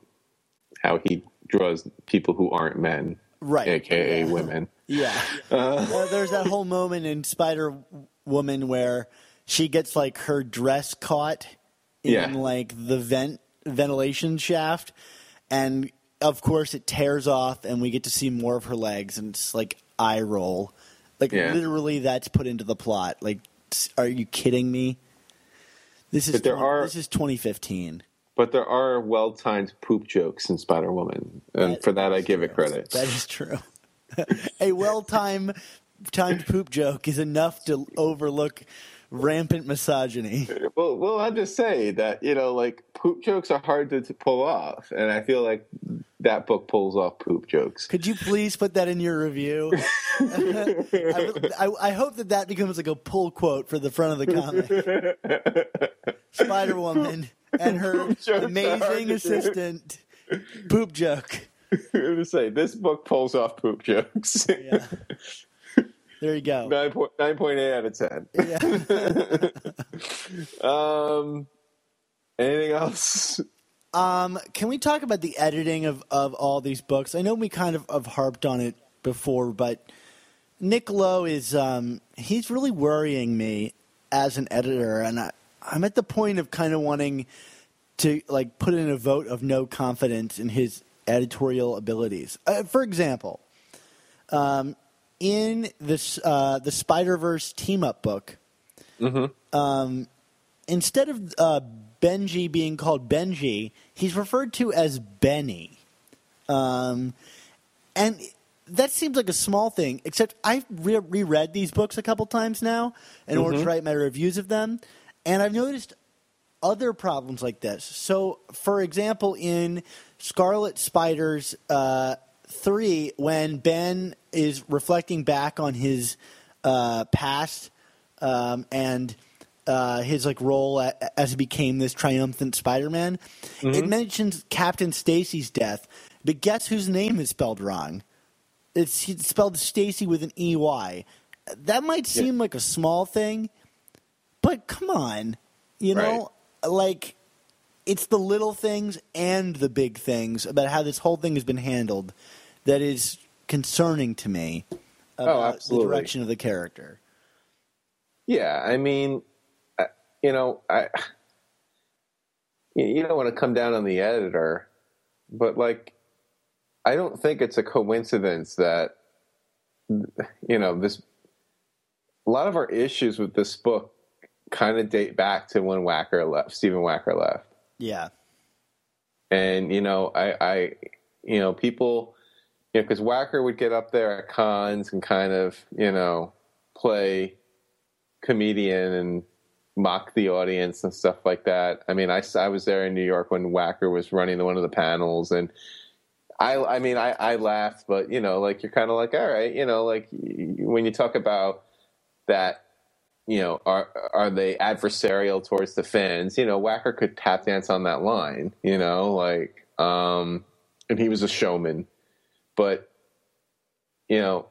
how he draws people who aren't men, right? AKA [LAUGHS] yeah. women. Yeah, uh, uh, there's that whole moment in Spider Woman where she gets like her dress caught in yeah. like the vent ventilation shaft, and of course it tears off and we get to see more of her legs and it's like eye roll. Like yeah. literally that's put into the plot. Like are you kidding me? This is 20, are, this is 2015. But there are well-timed poop jokes in Spider-Woman and that for that I give true. it credit. That is true. [LAUGHS] A well-timed timed poop joke is enough to overlook rampant misogyny. Well, well, I'll just say that you know, like poop jokes are hard to, to, pull off, and I feel like that book pulls off poop jokes. Could you please put that in your review? [LAUGHS] [LAUGHS] I, I, I, hope that that becomes like a pull quote for the front of the comic. [LAUGHS] Spider Woman and her amazing assistant. Poop joke. I'm say this book pulls off poop jokes. yeah. There you go. 9.8 out of 10. Yeah. [LAUGHS] um, anything else? Um, can we talk about the editing of, of all these books? I know we kind of have harped on it before, but Nick Lowe is um, he's really worrying me as an editor, and I, I'm at the point of kind of wanting to like put in a vote of no confidence in his editorial abilities. Uh, for example, um, in this uh, the Spider Verse team up book, mm-hmm. um, instead of uh, Benji being called Benji, he's referred to as Benny, um, and that seems like a small thing. Except I've re- reread these books a couple times now in mm-hmm. order to mm-hmm. write my reviews of them, and I've noticed other problems like this. So, for example, in Scarlet Spider's uh, three, when Ben is reflecting back on his uh, past um, and uh, his like role as he became this triumphant Spider-Man, mm-hmm. it mentions Captain Stacy's death, but guess whose name is spelled wrong? It's, it's spelled Stacy with an E Y. That might seem yeah. like a small thing, but come on, you know, right. like it's the little things and the big things about how this whole thing has been handled that is concerning to me oh, about oh, the direction of the character. Yeah, I mean, you know, I you don't want to come down on the editor, but like, I don't think it's a coincidence that you know this. A lot of our issues with this book kind of date back to when Wacker left, Stephen Wacker left. Yeah. And you know, I, I you know, people, you know, because Wacker would get up there at cons and kind of, you know, play comedian and mock the audience and stuff like that. I mean, I, I was there in New York when Wacker was running one of the panels, and I, I mean, I, I laughed, but you know, like you're kind of like, all right, you know, like when you talk about that, you know, are are they adversarial towards the fans? You know, Wacker could tap dance on that line, you know, like, um, and he was a showman, but you know,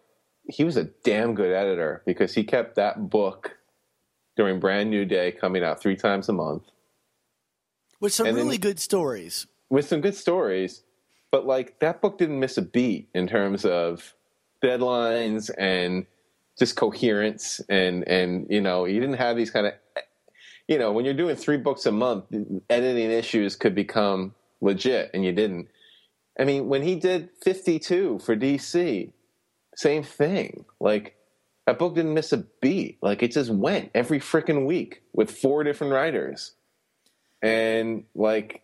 he was a damn good editor because he kept that book during Brand New Day coming out three times a month. With some And then- really good stories. with some good stories, but like that book didn't miss a beat in terms of deadlines and just coherence and and you know you didn't have these kind of you know when you're doing three books a month editing issues could become legit and you didn't. I mean when he did 52 for dc same thing. Like that book didn't miss a beat. Like it just went every freaking week with four different writers. And like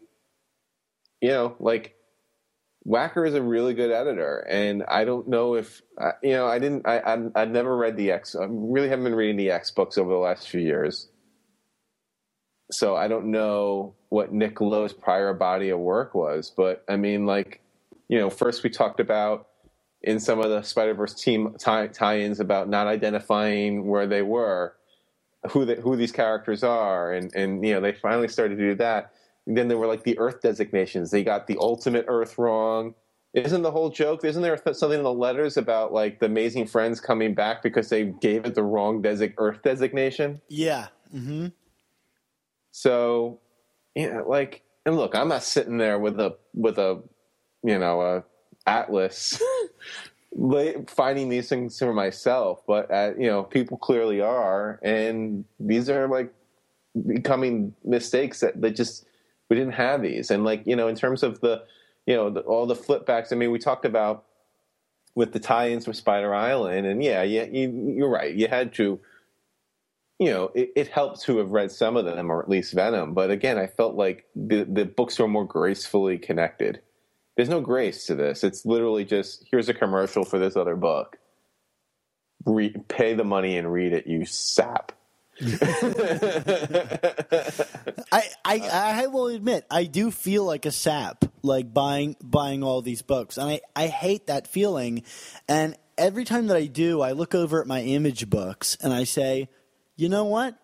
you know, like Wacker is a really good editor, and I don't know if uh, you know. I didn't. I I'm, I've never read the X. I really haven't been reading the X books over the last few years, so I don't know what Nick Lowe's prior body of work was. But I mean, like, you know, first we talked about in some of the Spider Verse team tie- tie-ins about not identifying where they were, who the, who these characters are, and and you know they finally started to do that. Then there were like the Earth designations. They got the ultimate Earth wrong. Isn't the whole joke? Isn't there something in the letters about like the Amazing Friends coming back because they gave it the wrong desig- Earth designation? Yeah. hmm So, yeah, like, and look, I'm not sitting there with a with a, you know, a atlas, [LAUGHS] finding these things for myself. But uh, you know, people clearly are, and these are like becoming mistakes that that just we didn't have these. And like, you know, in terms of the, you know, the, all the flipbacks. I mean, we talked about with the tie-ins with Spider Island, and yeah, yeah, you, you're right. You had to you know, it, it helped to have read some of them, or at least Venom. But again, I felt like the the books were more gracefully connected. There's no grace to this. It's literally just here's a commercial for this other book. Re- pay the money and read it, you sap. [LAUGHS] I, I I will admit I do feel like a sap like buying buying all these books. And I, I hate that feeling. And every time that I do I look over at my image books and I say you know what?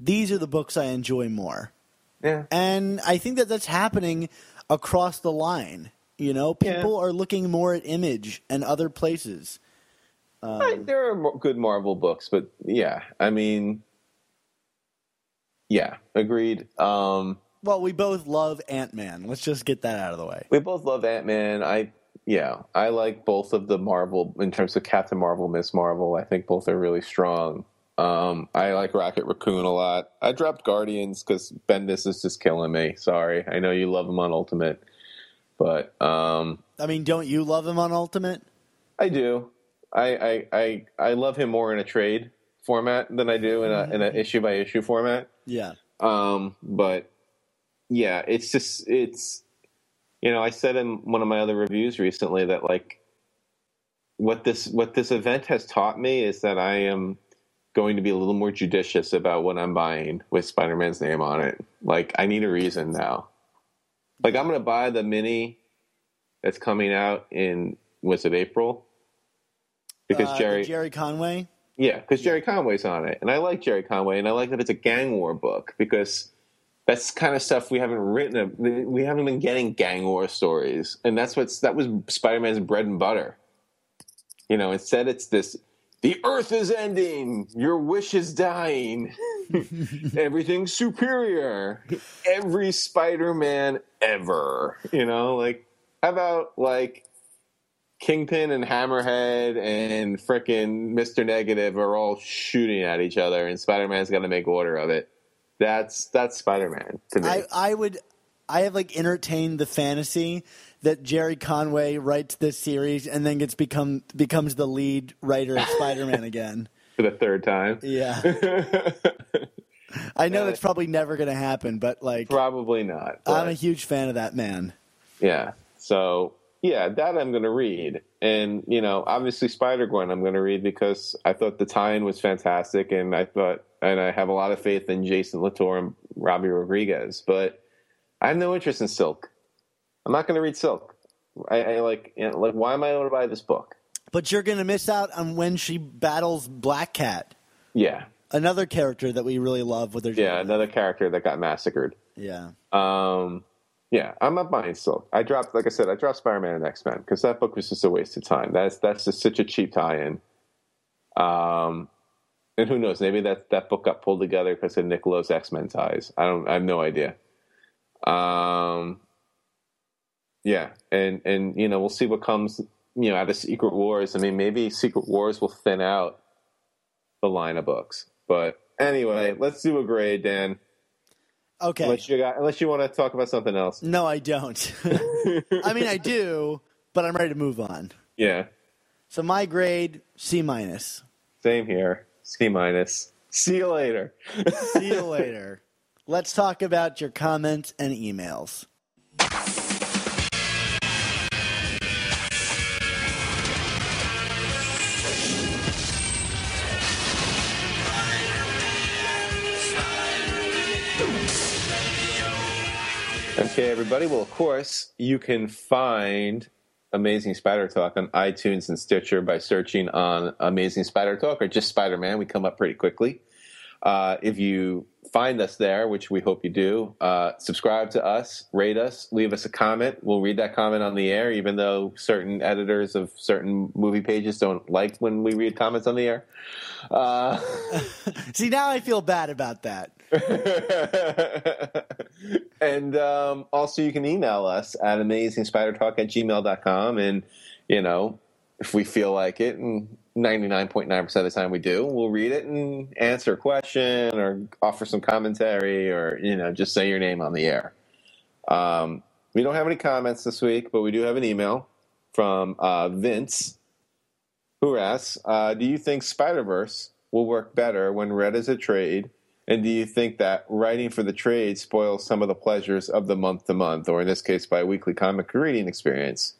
These are the books I enjoy more. Yeah. and I think that that's happening across the line you know? People are looking more at image and other places. I- um, there are good Marvel books, but yeah, I mean, yeah, agreed. Um, well we both love Ant-Man let's just get that out of the way we both love Ant Man. I yeah, I like both of the Marvel in terms of Captain Marvel, Miss Marvel. I think both are really strong. Um, I like Rocket Raccoon a lot. I dropped Guardians because Bendis is just killing me. Sorry, I know you love him on Ultimate, but um, I mean don't you love him on Ultimate I do. I, I I I love him more in a trade format than I do in a in an issue by issue format. yeah Um, but yeah, it's just it's you know I said in one of my other reviews recently that like what this what this event has taught me is that I am going to be a little more judicious about what I'm buying with Spider-Man's name on it. Like I need a reason now. Like I'm going to buy the mini that's coming out in was it April? Because Uh, Gerry Gerry Conway yeah, because Gerry Conway's on it, and I like Gerry Conway, and I like that it's a gang war book because that's kind of stuff we haven't written. We haven't been getting gang war stories, and that's what's that was Spider-Man's bread and butter. You know, instead it's this: the Earth is ending, your wish is dying, [LAUGHS] everything's superior. Every Spider-Man ever, you know, like how about like Kingpin and Hammerhead and frickin' Mr. Negative are all shooting at each other, and Spider Man's got to make order of it. That's that's Spider Man to me. I, I would I have like entertained the fantasy that Gerry Conway writes this series and then gets become becomes the lead writer of Spider Man [LAUGHS] again. for the third time. Yeah. [LAUGHS] I know that's probably never going to happen, but like, Probably not. I'm a huge fan of that man. Yeah. So yeah, that I'm going to read, and you know, obviously Spider Gwen I'm going to read because I thought the tie-in was fantastic, and I thought, and I have a lot of faith in Jason Latour and Robbi Rodriguez, but I have no interest in Silk. I'm not going to read Silk. I, I like, you know, like, why am I going to buy this book? But you're going to miss out on when she battles Black Cat, Yeah, another character that we really love. With their yeah, another character that got massacred. yeah. Um, yeah, I'm buying Silk. I dropped, like I said, I dropped Spider-Man and X-Men because that book was just a waste of time. That's that's just such a cheap tie-in. Um, and who knows? Maybe that that book got pulled together because of Nick Lowe's X-Men ties. I don't. I have no idea. Um, yeah, and and you know we'll see what comes you know out of Secret Wars. I mean, maybe Secret Wars will thin out the line of books. But anyway, let's do a grade, Dan. Okay. Unless you got, unless you want to talk about something else. no, I don't. [LAUGHS] I mean, I do, but I'm ready to move on. Yeah, So my grade C minus. same here. C minus. See you later. See you [LAUGHS] later. Let's talk about your comments and emails. Okay, everybody. Well, of course, you can find Amazing Spider Talk on iTunes and Stitcher by searching on Amazing Spider Talk or just Spider Man. We come up pretty quickly. Uh, if you find us there, which we hope you do, uh, subscribe to us, rate us, leave us a comment. We'll read that comment on the air, even though certain editors of certain movie pages don't like when we read comments on the air. Uh, [LAUGHS] See, now I feel bad about that. [LAUGHS] and um, also, you can email us at amazingspidertalk at gmail.com. And, you know, if we feel like it, and 99.9% of the time we do, we'll read it and answer a question or offer some commentary or, you know, just say your name on the air. Um, we don't have any comments this week, but we do have an email from uh, Vince who asks uh, Do you think Spider Verse will work better when read as a trade? And do you think that writing for the trade spoils some of the pleasures of the month to month, or in this case, by weekly comic reading experience?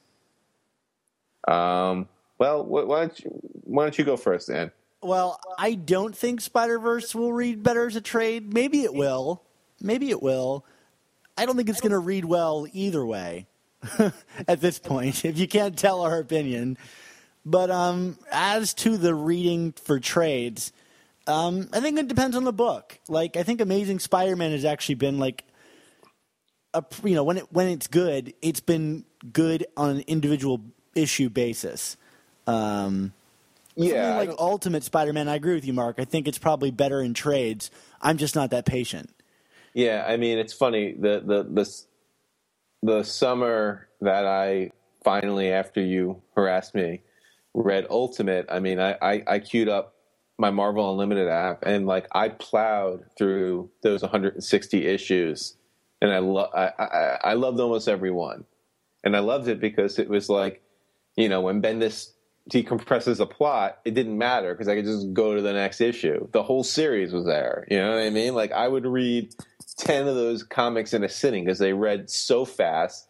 Um, well, wh- why don't you, why don't you go first, Dan? Well, I don't think Spider Verse will read better as a trade. Maybe it will. Maybe it will. I don't think it's going to read well either way [LAUGHS] at this point, if you can't tell our opinion. But um, as to the reading for trades, um, I think it depends on the book. Like, I think Amazing Spider Man has actually been like a you know when it when it's good, it's been good on an individual issue basis. Um, Yeah, like Ultimate Spider-Man, I agree with you, Mark. I think it's probably better in trades. I'm just not that patient. Yeah, I mean it's funny the the the the summer that I finally after you harassed me read Ultimate. I mean I I, I queued up my Marvel Unlimited app and like I plowed through those 160 issues and I lo- I, I I loved almost every one, and I loved it because it was like you know when Bendis decompresses a plot, it didn't matter because I could just go to the next issue. The whole series was there. You know what I mean? Like I would read ten of those comics in a sitting because they read so fast.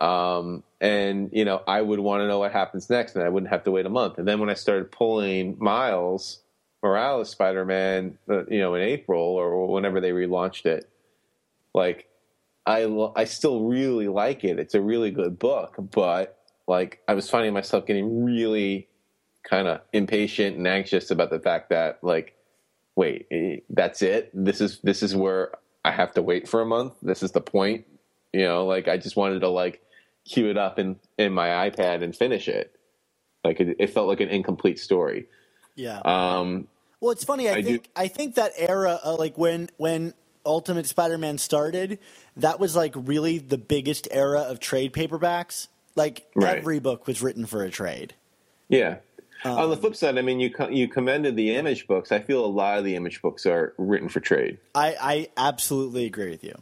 Um, and you know, I would want to know what happens next, and I wouldn't have to wait a month. And then when I started pulling Miles Morales Spider Man, uh, you know, in April or whenever they relaunched it, like I I still really like it. It's a really good book, but like I was finding myself getting really kind of impatient and anxious about the fact that like wait, eh, that's it. This is this is where I have to wait for a month. This is the point. You know, like I just wanted to like queue it up in in my iPad and finish it. Like it, it felt like an incomplete story. Yeah. Um, well, it's funny. I, I do- think I think that era, uh, like when when Ultimate Spider-Man started, that was like really the biggest era of trade paperbacks. Like Right. every book was written for a trade. Yeah. On the flip side, I mean, you you commended the image books. I feel a lot of the image books are written for trade. I, I absolutely agree with you.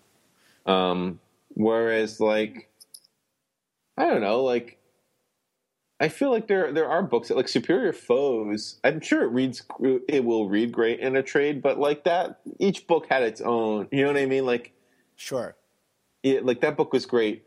Um, whereas, like, I don't know, like, I feel like there there are books that like Superior Foes. I'm sure it reads it will read great in a trade, but like that, each book had its own. You know what I mean? Like Sure. it, like that book was great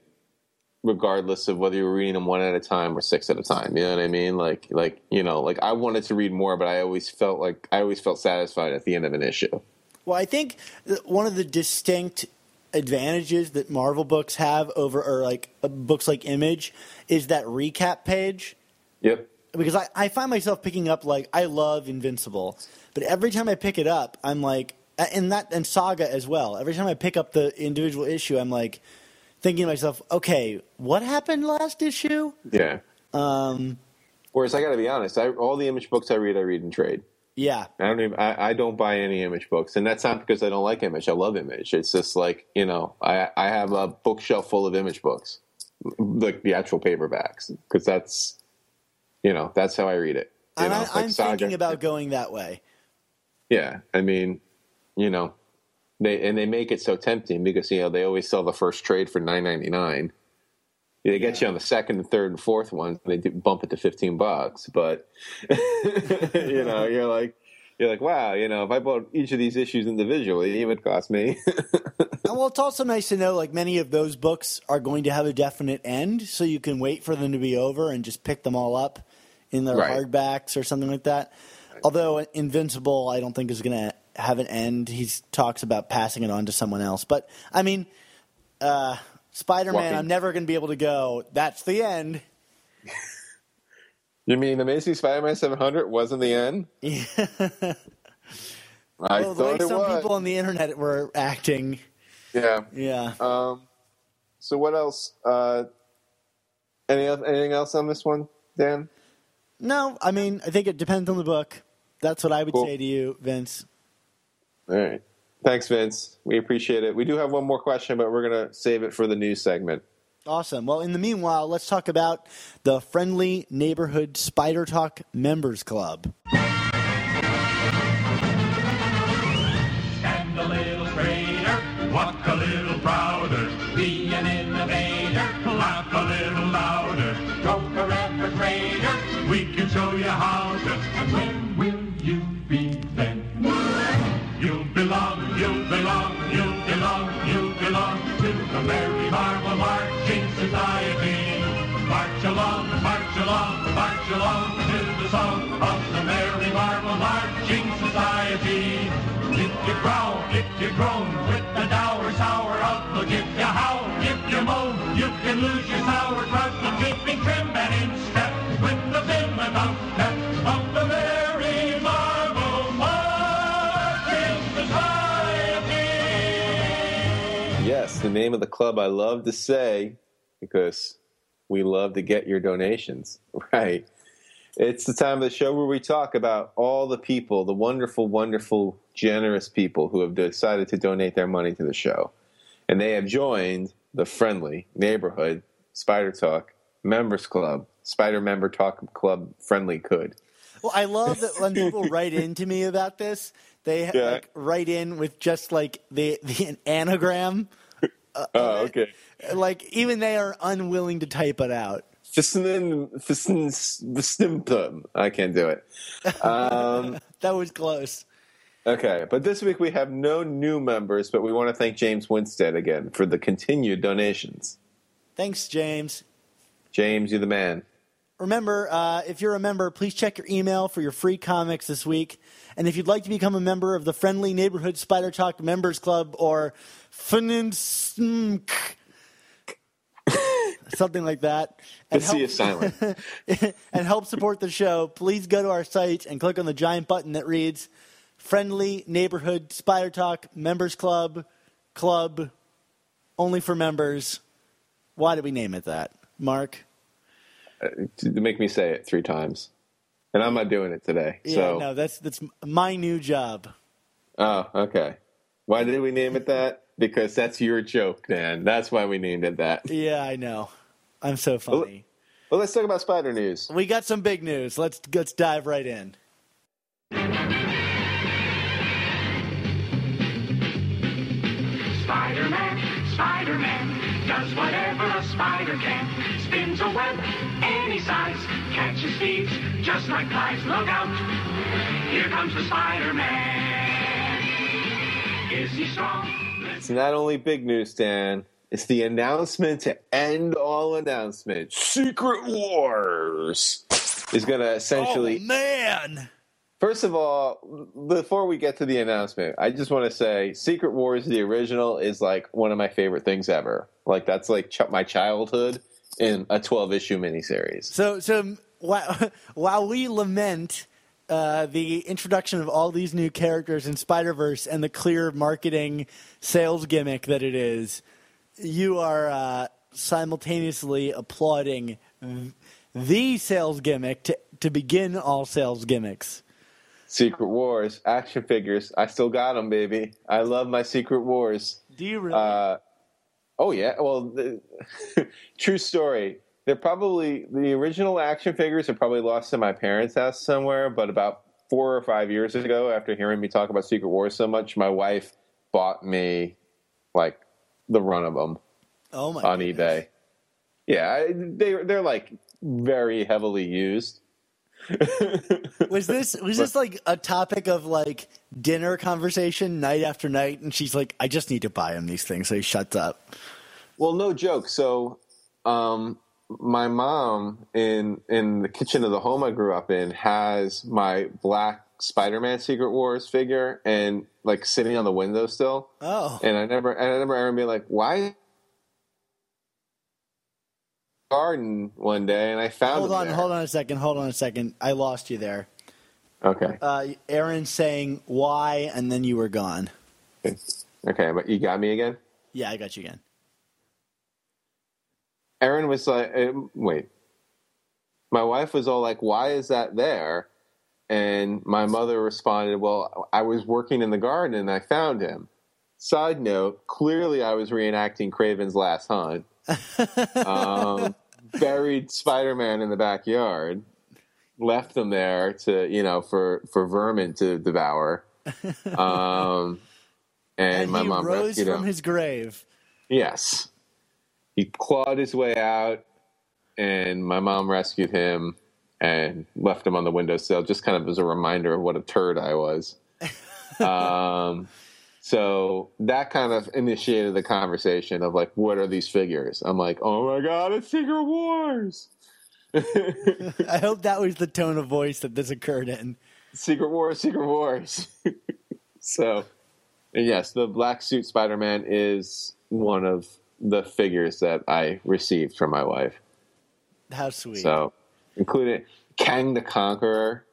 regardless of whether you were reading them one at a time or six at a time you know what i mean like like you know like i wanted to read more but i always felt like i always felt satisfied at the end of an issue Well, I think one of the distinct advantages that Marvel books have over or like uh, books like Image is that recap page. yep because I, I find myself picking up like I love Invincible, but every time I pick it up, I'm like, and that and Saga as well. Every time I pick up the individual issue, I'm like thinking to myself, okay, what happened last issue? yeah Um, whereas i gotta be honest I, all the image books i read i read in trade yeah, I don't even. I, I don't buy any image books, and that's not because I don't like image. I love image. It's just like you know, I I have a bookshelf full of image books, like the actual paperbacks, because that's you know that's how I read it. You and know, I, like I'm Saga. thinking about going that way. Yeah, I mean, you know, they and they make it so tempting because you know they always sell the first trade for nine ninety nine. They get you on the second and third and fourth ones. And they do bump it to fifteen bucks, but [LAUGHS] you know, you're like, you're like, wow, you know, if I bought each of these issues individually, it would cost me. [LAUGHS] And well, it's also nice to know like many of those books are going to have a definite end, so you can wait for them to be over and just pick them all up in their Right. hardbacks or something like that. Although Invincible, I don't think is going to have an end. He talks about passing it on to someone else. But I mean, uh, Spider Man, I'm never going to be able to go. That's the end. you mean the Amazing Spider-Man seven hundred wasn't the end? Yeah. [LAUGHS] I well, the way thought it some was. people on the internet were acting, yeah. yeah. Um. So what else? Uh. Any oth- anything else on this one, Dan? no, I mean, I think it depends on the book. That's what I would Cool. say to you, Vince. All right. Thanks, Vince. We appreciate it. We do have one more question, but we're going to save it for the news segment. Awesome. Well, in the meanwhile, let's talk about the Friendly Neighborhood Spider Talk Members Club. Stand a little straighter, walk a little prouder, be an innovator, laugh a little louder, stroke a refrigerator, we can show you how to, and groan with the dour, sour if you howl, if you moan, you can lose your for keeping trim and in step with the of the Marching Society. Yes, the name of the club I love to say because we love to get your donations. [LAUGHS] Right. It's the time of the show where we talk about all the people, the wonderful, wonderful, generous people who have decided to donate their money to the show. And they have joined the friendly neighborhood Spider Talk Members Club, Spider Member Talk Club Friendly Could. Well, I love that when people [LAUGHS] write in to me about this, they Yeah. like write in with just like the, the an anagram. [LAUGHS] Oh, okay. Like even they are unwilling to type it out. Fistin, I can't do it. Um, [LAUGHS] That was close. Okay, but this week we have no new members, but we want to thank James Winstead again for the continued donations. Thanks, James. James, you're the man. Remember, uh, if you're a member, please check your email for your free comics this week. And if you'd like to become a member of the Friendly Neighborhood Spider Talk Members Club or FNINSMK, something like that, and C help, is silent. [LAUGHS] and help support the show, please go to our site and click on the giant button that reads Friendly Neighborhood Spider Talk Members Club, Club, only for members. Why did we name it that? Mark? Uh, to make me say it three times, and I'm not doing it today. Yeah, so, no, that's that's my new job. oh, okay. Why did we name it that? Because that's your joke, Dan. That's why we named it that. Yeah, I know. I'm so funny. Well, let's talk about Spider News. We got some big news. Let's let's dive right in. Spider-Man, Spider-Man, does whatever a spider can. Spins a web any size, catches thieves just like flies. Look out! Here comes the Spider-Man. Is he strong? It's not only big news, Dan. It's the announcement to end all announcements. Secret Wars is going to essentially. Oh man! First of all, before we get to the announcement, I just want to say Secret Wars, the original, is like one of my favorite things ever. Like, that's like ch- my childhood in a 12 issue miniseries. So, so while, [LAUGHS] while we lament uh, the introduction of all these new characters in Spider Verse and the clear marketing sales gimmick that it is, you are uh, simultaneously applauding the sales gimmick to, to begin all sales gimmicks. Secret Wars, action figures. I still got them, baby. I love my Secret Wars. Do you really? Uh, oh yeah. Well, the, [LAUGHS] true story. They're probably the original action figures are probably lost in my parents' house somewhere. But about four or five years ago, after hearing me talk about Secret Wars so much, my wife bought me like the run of them oh my! on goodness. eBay. Yeah, they they're like very heavily used. [LAUGHS] Was this was this like a topic of like dinner conversation night after night? And she's like, "I just need to buy him these things," so he shuts up. Well, no joke. So, um, my mom in in the kitchen of the home I grew up in has my black Spider-Man Secret Wars figure, and like sitting on the windowsill. Oh, And I never, and I remember Aaron being like, "Why?" Garden one day, and I found. hold on, there. hold on a second, hold on a second. I lost you there. Okay, Uh, Aaron saying why, and then you were gone. okay, but you got me again. Yeah, I got you again. Aaron was like, uh, wait. My wife was all like, why is that there? And my mother responded, well, I was working in the garden and I found him. Side note, clearly I was reenacting Kraven's Last Hunt. um, [LAUGHS] buried Spider Man in the backyard, left him there to, you know, for, for vermin to devour. Um, and, And my he mom rose rescued from him. his grave. Yes. He clawed his way out, and my mom rescued him and left them on the windowsill, just kind of as a reminder of what a turd I was. [LAUGHS] um, so that kind of initiated the conversation of like, what are these figures? I'm like, oh my god, it's Secret Wars. [LAUGHS] I hope that was the tone of voice that this occurred in. Secret Wars, Secret Wars. [LAUGHS] so, yes, the black suit Spider Man is one of the figures that I received from my wife. How sweet. So, including Kang the Conqueror.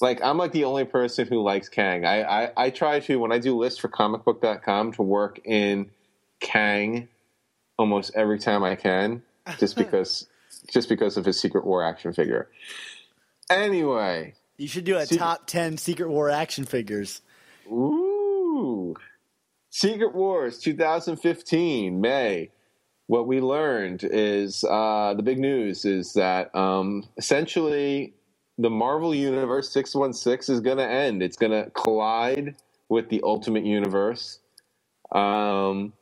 Like, I'm like the only person who likes Kang. I, I, I try to, when I do lists for comicbook.com, to work in Kang almost every time I can, just [LAUGHS] because, just because of his Secret War action figure. Anyway, you should do a Secret- top ten Secret War action figures. Ooh. Secret Wars 2015, May. What we learned is uh, the big news is that um, essentially the Marvel Universe 616 is going to end. It's going to collide with the Ultimate Universe. Um,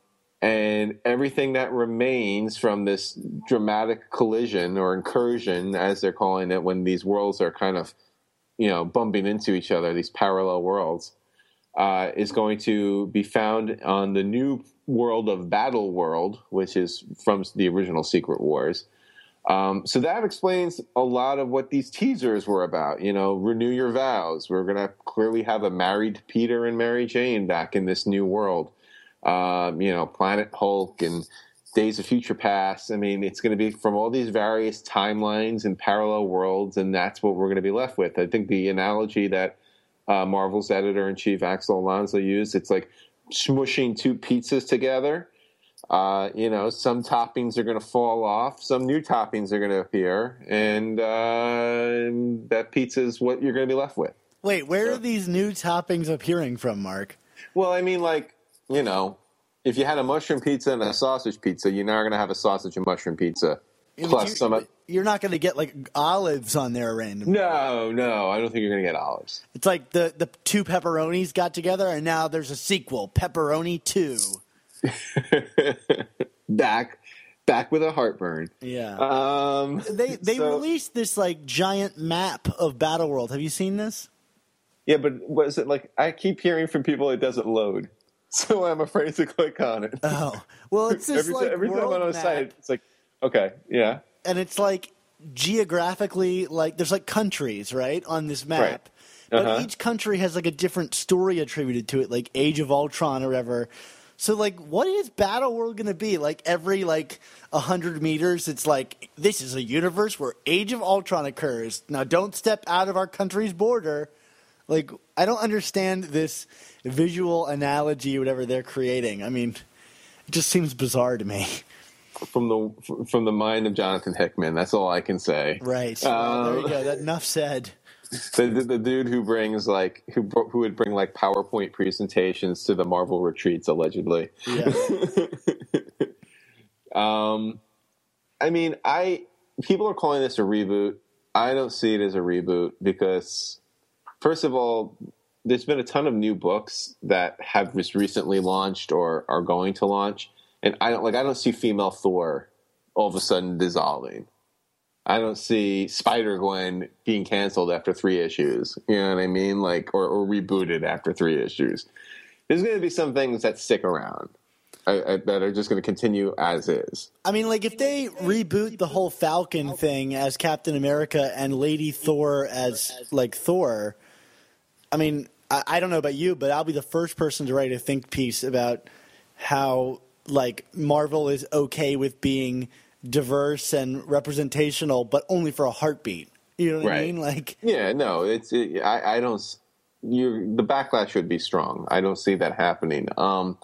and everything that remains from this dramatic collision or incursion, as they're calling it, when these worlds are kind of, you know, bumping into each other, these parallel worlds uh, is going to be found on the new world of Battle World, which is from the original Secret Wars. Um, so that explains a lot of what these teasers were about. You know, renew your vows. We're going to clearly have a married Peter and Mary Jane back in this new world. Um, you know, Planet Hulk and Days of Future Past. I mean, it's going to be from all these various timelines and parallel worlds, and that's what we're going to be left with. I think the analogy that uh, Marvel's editor in chief Axel Alonso used. It's like smushing two pizzas together. Uh, you know, some toppings are going to fall off, some new toppings are going to appear, and uh, that pizza is what you're going to be left with. Wait, where are these new toppings appearing from, Mark? Well, I mean, like, you know, if you had a mushroom pizza and a sausage pizza, you're now going to have a sausage and mushroom pizza. Plus you- some. You're not going to get like olives on there random. No, no, I don't think you're going to get olives. It's like the the two pepperonis got together, and now there's a sequel, Pepperoni Two. [LAUGHS] back back with a heartburn. Yeah. Um, they they so- released this like giant map of Battleworld. Have you seen this? Yeah, but was it like I keep hearing from people it doesn't load, [LAUGHS] so I'm afraid to click on it. Oh, well, it's [LAUGHS] this every like every time I'm on a site, it's like, okay, yeah, and it's like geographically like there's like countries right on this map. Right. But Uh-huh. each country has like a different story attributed to it, like Age of Ultron or whatever. So like, what is Battle World going to be? Like every like a hundred meters, it's like this is a universe where Age of Ultron occurs. Now, don't step out of our country's border. Like, I don't understand this visual analogy, whatever they're creating. I mean, it just seems bizarre to me. [LAUGHS] from the from the mind of Jonathan Hickman. That's all I can say. Right. Well, there you Um, go. That enough said. The, the, the dude who brings like who who would bring like PowerPoint presentations to the Marvel retreats allegedly. Yeah. [LAUGHS] Um, I mean, I people are calling this a reboot. I don't see it as a reboot because, first of all, there's been a ton of new books that have just recently launched or are going to launch, and I don't like. I don't see female Thor all of a sudden dissolving. I don't see Spider Gwen being canceled after three issues. You know what I mean? Like, or, or rebooted after three issues. There's going to be some things that stick around uh, uh, that are just going to continue as is. I mean, like if they reboot the whole Falcon thing as Captain America and Lady Thor as like Thor, I mean, I, I don't know about you, but I'll be the first person to write a think piece about how like Marvel is okay with being diverse and representational, but only for a heartbeat. You know what I mean? Like, Yeah, no, it's it, I, I don't. You the backlash should be strong. I don't see that happening. Um,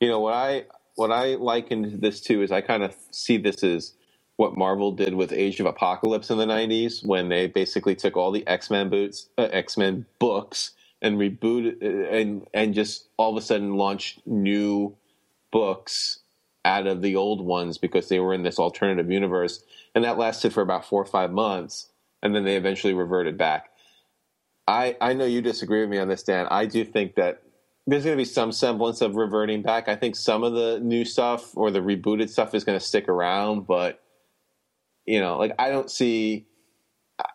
you know what I what I likened this to is I kind of see this as what Marvel did with Age of Apocalypse in the '90s when they basically took all the X Men boots, uh, X Men books, and rebooted uh, and and just all of a sudden launched new books out of the old ones because they were in this alternative universe, and that lasted for about four or five months, and then they eventually reverted back. I I know you disagree with me on this, Dan. I do think that there's going to be some semblance of reverting back. I think some of the new stuff or the rebooted stuff is going to stick around, but you know, like I don't see,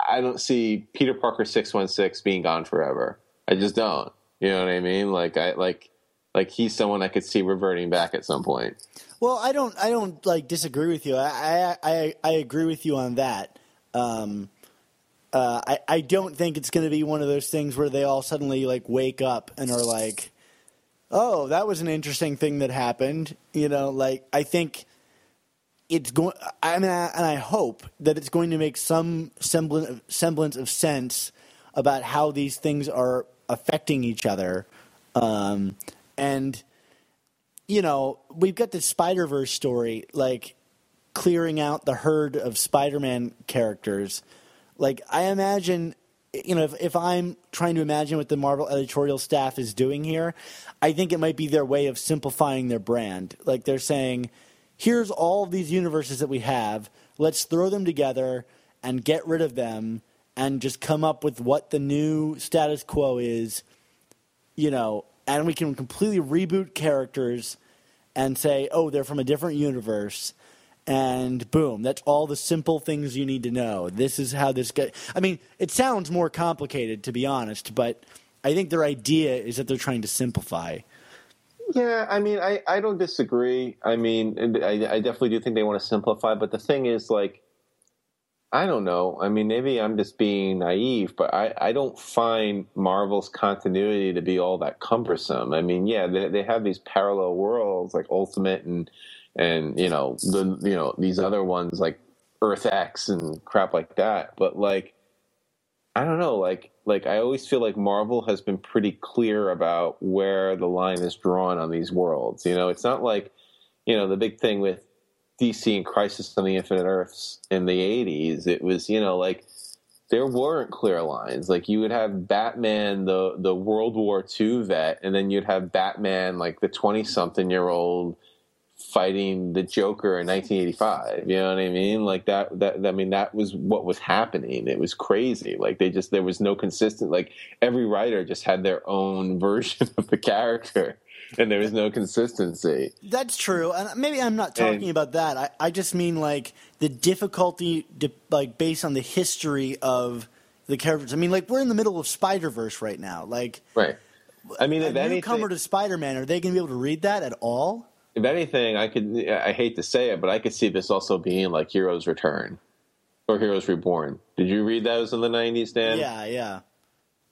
I don't see Peter Parker six one six being gone forever. I just don't. You know what I mean? Like I like like he's someone I could see reverting back at some point. Well, I don't, I don't like disagree with you. I, I, I, agree with you on that. Um, uh, I, I don't think it's going to be one of those things where they all suddenly like wake up and are like, "Oh, that was an interesting thing that happened." You know, like I think it's going. I mean, I, and I hope that it's going to make some semblance of, semblance of sense about how these things are affecting each other, um, and you know, we've got the Spider Verse story, like clearing out the herd of Spider Man characters. Like, I imagine, you know, if, if I'm trying to imagine what the Marvel editorial staff is doing here, I think it might be their way of simplifying their brand. Like, they're saying, here's all these universes that we have, let's throw them together and get rid of them and just come up with what the new status quo is you know, and we can completely reboot characters and say, oh, they're from a different universe. And boom, that's all the simple things you need to know. This is how this get. I mean, it sounds more complicated, to be honest, but I think their idea is that they're trying to simplify. Yeah, I mean, I, I don't disagree. I mean, I, I definitely do think they want to simplify, but the thing is, like, I don't know. I mean, maybe I'm just being naive, but I, I don't find Marvel's continuity to be all that cumbersome. I mean, yeah, they, they have these parallel worlds like Ultimate and and you know the you know these other ones like Earth X and crap like that, but like I don't know, like like I always feel like Marvel has been pretty clear about where the line is drawn on these worlds. You know, it's not like you know the big thing with DC and Crisis on the Infinite Earths in the '80s. It was you know like there weren't clear lines. Like you would have Batman, the the World War II vet, and then you'd have Batman, like the twenty something year old fighting the Joker in 1985. You know what I mean? Like that. That I mean, that was what was happening. It was crazy. Like they just there was no consistent. Like every writer just had their own [LAUGHS] version of the character. And there was no consistency. That's true, and maybe I'm not talking And- about that. I, I just mean like the difficulty, di- like based on the history of the characters. I mean, like we're in the middle of Spider Verse right now. Like Right. I mean, a if anything, newcomer to Spider Man, are they going to be able to read that at all? if anything, I could. I hate to say it, but I could see this also being like Heroes Return or Heroes Reborn. Did you read those in the '90s, Dan? yeah, yeah.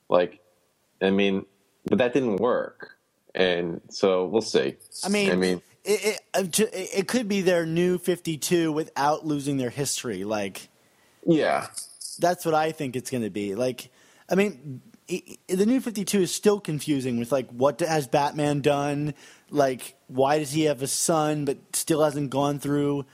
Like, I mean, but that didn't work, and so we'll see. I mean, I mean, it, it, uh, it could be their new 52 without losing their history. Like, yeah, that's what I think it's going to be. Like, I mean, i i the new 52 is still confusing with, like, what has Batman done? Like, why does he have a son but still hasn't gone through?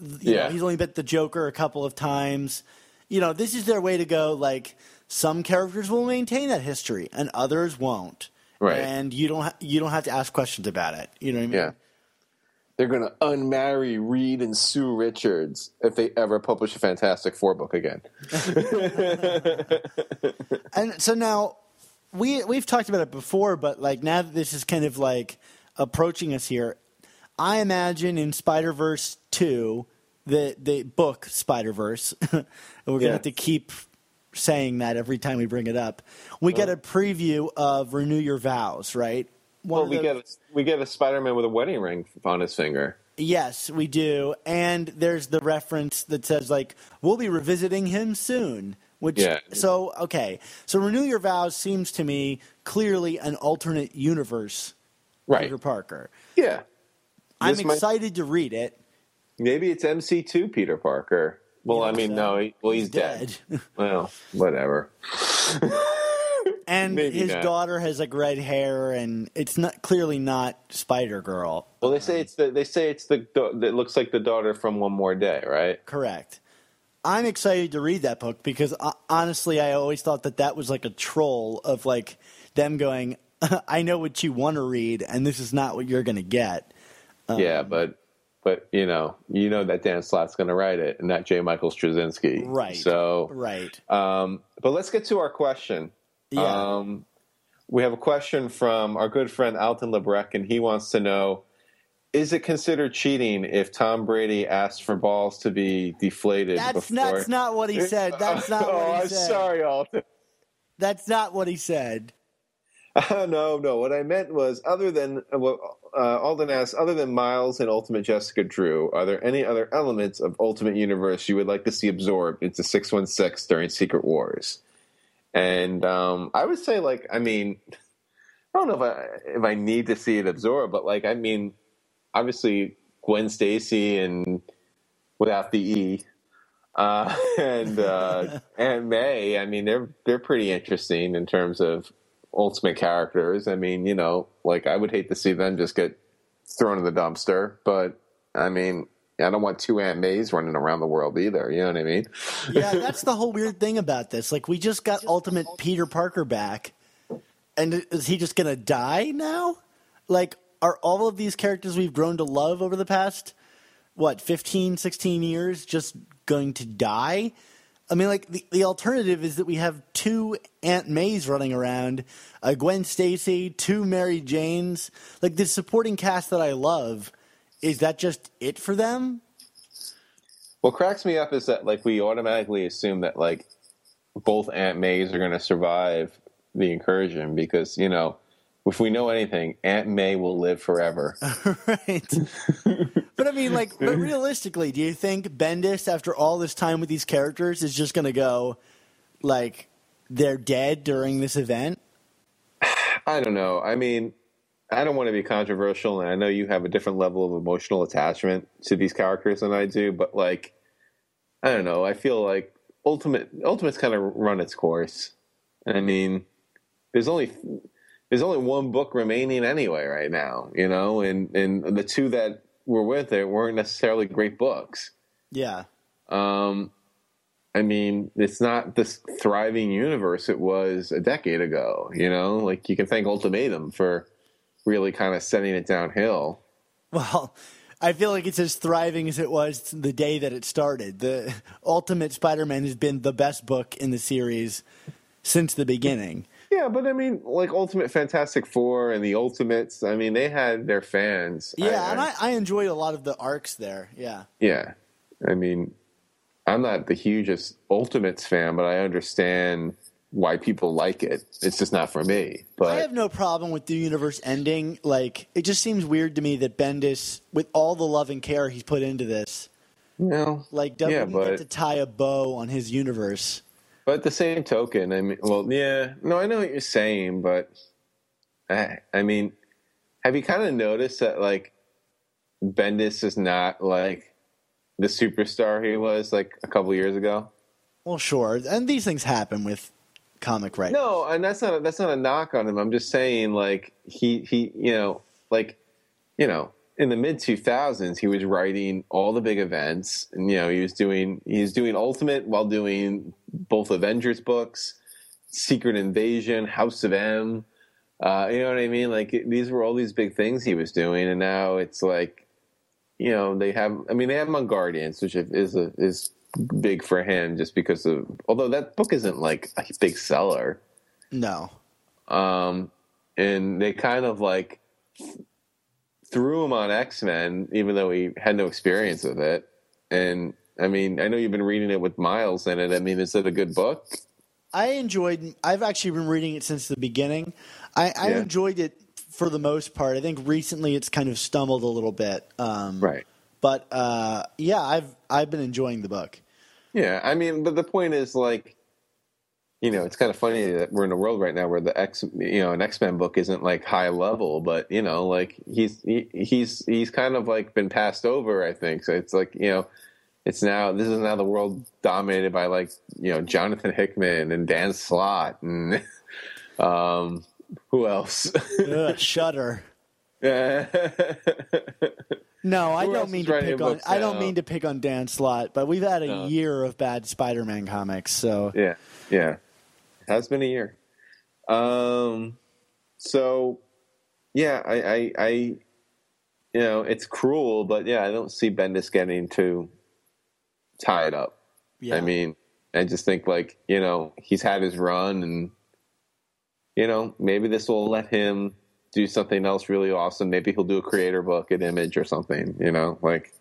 You know, Yeah. he's only met the Joker a couple of times. You know, this is their way to go. Like, some characters will maintain that history and others won't. Right. And you don't ha- you don't have to ask questions about it. You know what I mean? yeah. They're gonna unmarry Reed and Sue Richards if they ever publish a Fantastic Four book again. [LAUGHS] And so now we we've talked about it before, but like now that this is kind of like approaching us here, I imagine in Spider Verse two, the the book Spider Verse, [LAUGHS] we're gonna Yeah. have to keep saying that every time we bring it up. We get a preview of Renew Your Vows, right? One Well, we the- get a, we get a Spider-Man with a wedding ring on his finger. Yes, we do. And there's the reference that says like we'll be revisiting him soon. Which Yeah. so okay. So Renew Your Vows seems to me clearly an alternate universe Right. Peter Parker. Yeah. I'm This might- excited to read it. Maybe it's MC2 Peter Parker. Well, I mean, so? no, he, well, he's, dead. [LAUGHS] well, whatever. [LAUGHS] And Maybe his not. daughter has like red hair and it's not clearly not Spider Girl. Well, they say it's the they say it's the that looks like the daughter from One More Day, right? Correct. I'm excited to read that book because uh, honestly, I always thought that that was like a troll of like them going, [LAUGHS] "I know what you want to read, and this is not what you're going to get." yeah, but but you know, you know that Dan Slott's going to write it, and not J. Michael Straczynski, Right. So, Right. um, but let's get to our question. Yeah. Um, we have a question from our good friend Alton Lebrec, and he wants to know: Is it considered cheating if Tom Brady asks for balls to be deflated? that's before... that's not what he said. That's not oh, [LAUGHS] what he I'm said. sorry, Alton. That's not what he said. [LAUGHS] no, no. What I meant was, other than uh, well, uh, Alden asked, other than Miles and Ultimate Jessica Drew, are there any other elements of Ultimate Universe you would like to see absorbed into Six One Six during Secret Wars? And um, I would say, like, I mean, I don't know if I if I need to see it absorbed, but like, I mean, obviously Gwen Stacy and without the E. Uh, [LAUGHS] and uh, [LAUGHS] Aunt May, I mean, they're they're pretty interesting in terms of ultimate characters. I mean, you know, like I would hate to see them just get thrown in the dumpster, but I mean, I don't want two Aunt Mays running around the world either. You know what I mean? Yeah, that's the whole weird thing about this. Like, we just got Ultimate Peter Parker back, and is he just going to die now? Like, are all of these characters we've grown to love over the past, what, 15, 16 years just going to die? I mean, like, the, the alternative is that we have two Aunt Mays running around, a Gwen Stacy, two Mary Janes. Like, the supporting cast that I love, is that just it for them? What cracks me up is that like we automatically assume that like both Aunt Mays are going to survive the incursion because you know if we know anything, Aunt May will live forever. [LAUGHS] right. but I mean, like, but realistically, do you think Bendis, after all this time with these characters, is just going to go, like, they're dead during this event? I don't know. I mean, I don't want to be controversial, and I know you have a different level of emotional attachment to these characters than I do, but like, I don't know. I feel like Ultimate Ultimate's kind of run its course. And I mean, there's only there's only one book remaining anyway right now, you know, and and the two that were with it weren't necessarily great books. Yeah. Um, I mean, it's not this thriving universe it was a decade ago. You know, like you can thank Ultimatum for really kind of setting it downhill. Well, I feel like it's as thriving as it was the day that it started. The Ultimate Spider Man has been the best book in the series since the beginning. Yeah, but I mean, like Ultimate Fantastic Four and the Ultimates. I mean, they had their fans. Yeah, and I, I enjoyed a lot of the arcs there. Yeah. Yeah, I mean, I'm not the hugest Ultimates fan, but I understand why people like it. It's just not for me. But I have no problem with the universe ending. Like, it just seems weird to me that Bendis, with all the love and care he's put into this, no, like doesn't yeah, get to tie a bow on his universe. But at the same token, I mean, well, yeah, no, I know what you're saying, but I, I mean, have you kind of noticed that like Bendis is not like the superstar he was like a couple years ago? Well, sure, and these things happen with comic writers. No, and that's not a, that's not a knock on him. I'm just saying, like he he, you know, like you know, in the mid 2000s, he was writing all the big events, and you know, he was doing he was doing Ultimate while doing both Avengers books, Secret Invasion, House of M. Uh, you know what I mean? Like these were all these big things he was doing, and now it's like, you know, they have. I mean, they have him on Guardians, which is a, is big for him, just because of. Although that book isn't like a big seller No. um, and they kind of like threw him on X Men, even though he had no experience with it. And I mean, I know you've been reading it with Miles in it. I mean, is it a good book? I enjoyed. I've actually been reading it since the beginning. I, I Yeah. enjoyed it for the most part. I think recently it's kind of stumbled a little bit. Um, Right. But uh, yeah, I've I've been enjoying the book. Yeah, I mean, but the point is like, you know, it's kind of funny that we're in a world right now where the X, you know, an X Men book isn't like high level, but you know, like he's he, he's he's kind of like been passed over. I think so. It's like you know, it's now this is now the world dominated by like you know Jonathan Hickman and Dan Slott and [LAUGHS] um, who else? Ugh, [LAUGHS] shudder. [LAUGHS] No, I Who don't mean to pick on. I don't now? mean to pick on Dan Slott, but we've had a No. year of bad Spider-Man comics. So yeah, yeah. Has been a year. Um, so yeah, I, I, I, you know, it's cruel, but yeah, I don't see Bendis getting too tied up. yeah, I mean, I just think like you know he's had his run, and you know maybe this will let him do something else really awesome. Maybe he'll do a creator book an Image or something. You know, like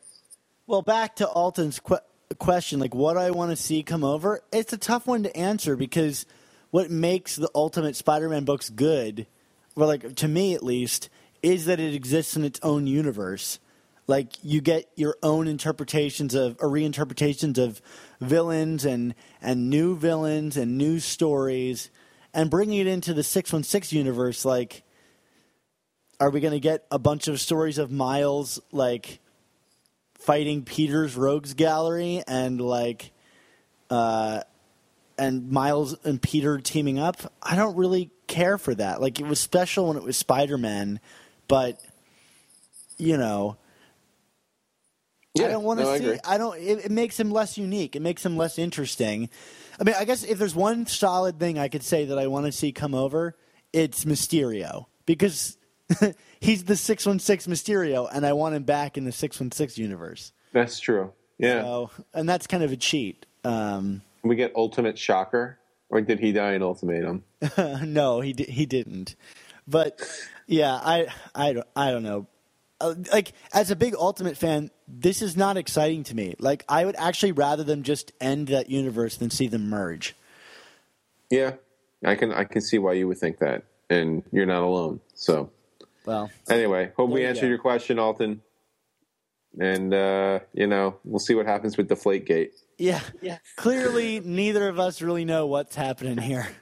Well, back to Alton's que- question, like what I want to see come over. It's a tough one to answer because what makes the Ultimate Spider-Man books good, well, like to me at least, is that it exists in its own universe. Like you get your own interpretations of or reinterpretations of villains and and new villains and new stories, and bringing it into the six one six universe. Like, are we going to get a bunch of stories of Miles like? fighting Peter's Rogues Gallery and like uh and Miles and Peter teaming up. I don't really care for that. Like it was special when it was Spider-Man, but you know, I don't want to no, see agree. I don't it, it makes him less unique. It makes him less interesting. I mean, I guess if there's one solid thing I could say that I want to see come over, it's Mysterio because [LAUGHS] he's the 616 Mysterio and I want him back in the 616 universe. That's true. Yeah, So, and that's kind of a cheat. Um, we get Ultimate Shocker, or did he die in Ultimatum? [LAUGHS] no, he di- he didn't. But yeah, I I don't I don't know. Uh, like as a big Ultimate fan, this is not exciting to me. Like I would actually rather them just end that universe than see them merge. Yeah, I can I can see why you would think that, and you're not alone. So Well, anyway, hope we answered go. your question, Alton. And uh, you know, we'll see what happens with Deflategate. Yeah, yeah. Clearly, neither of us really know what's happening here. [LAUGHS]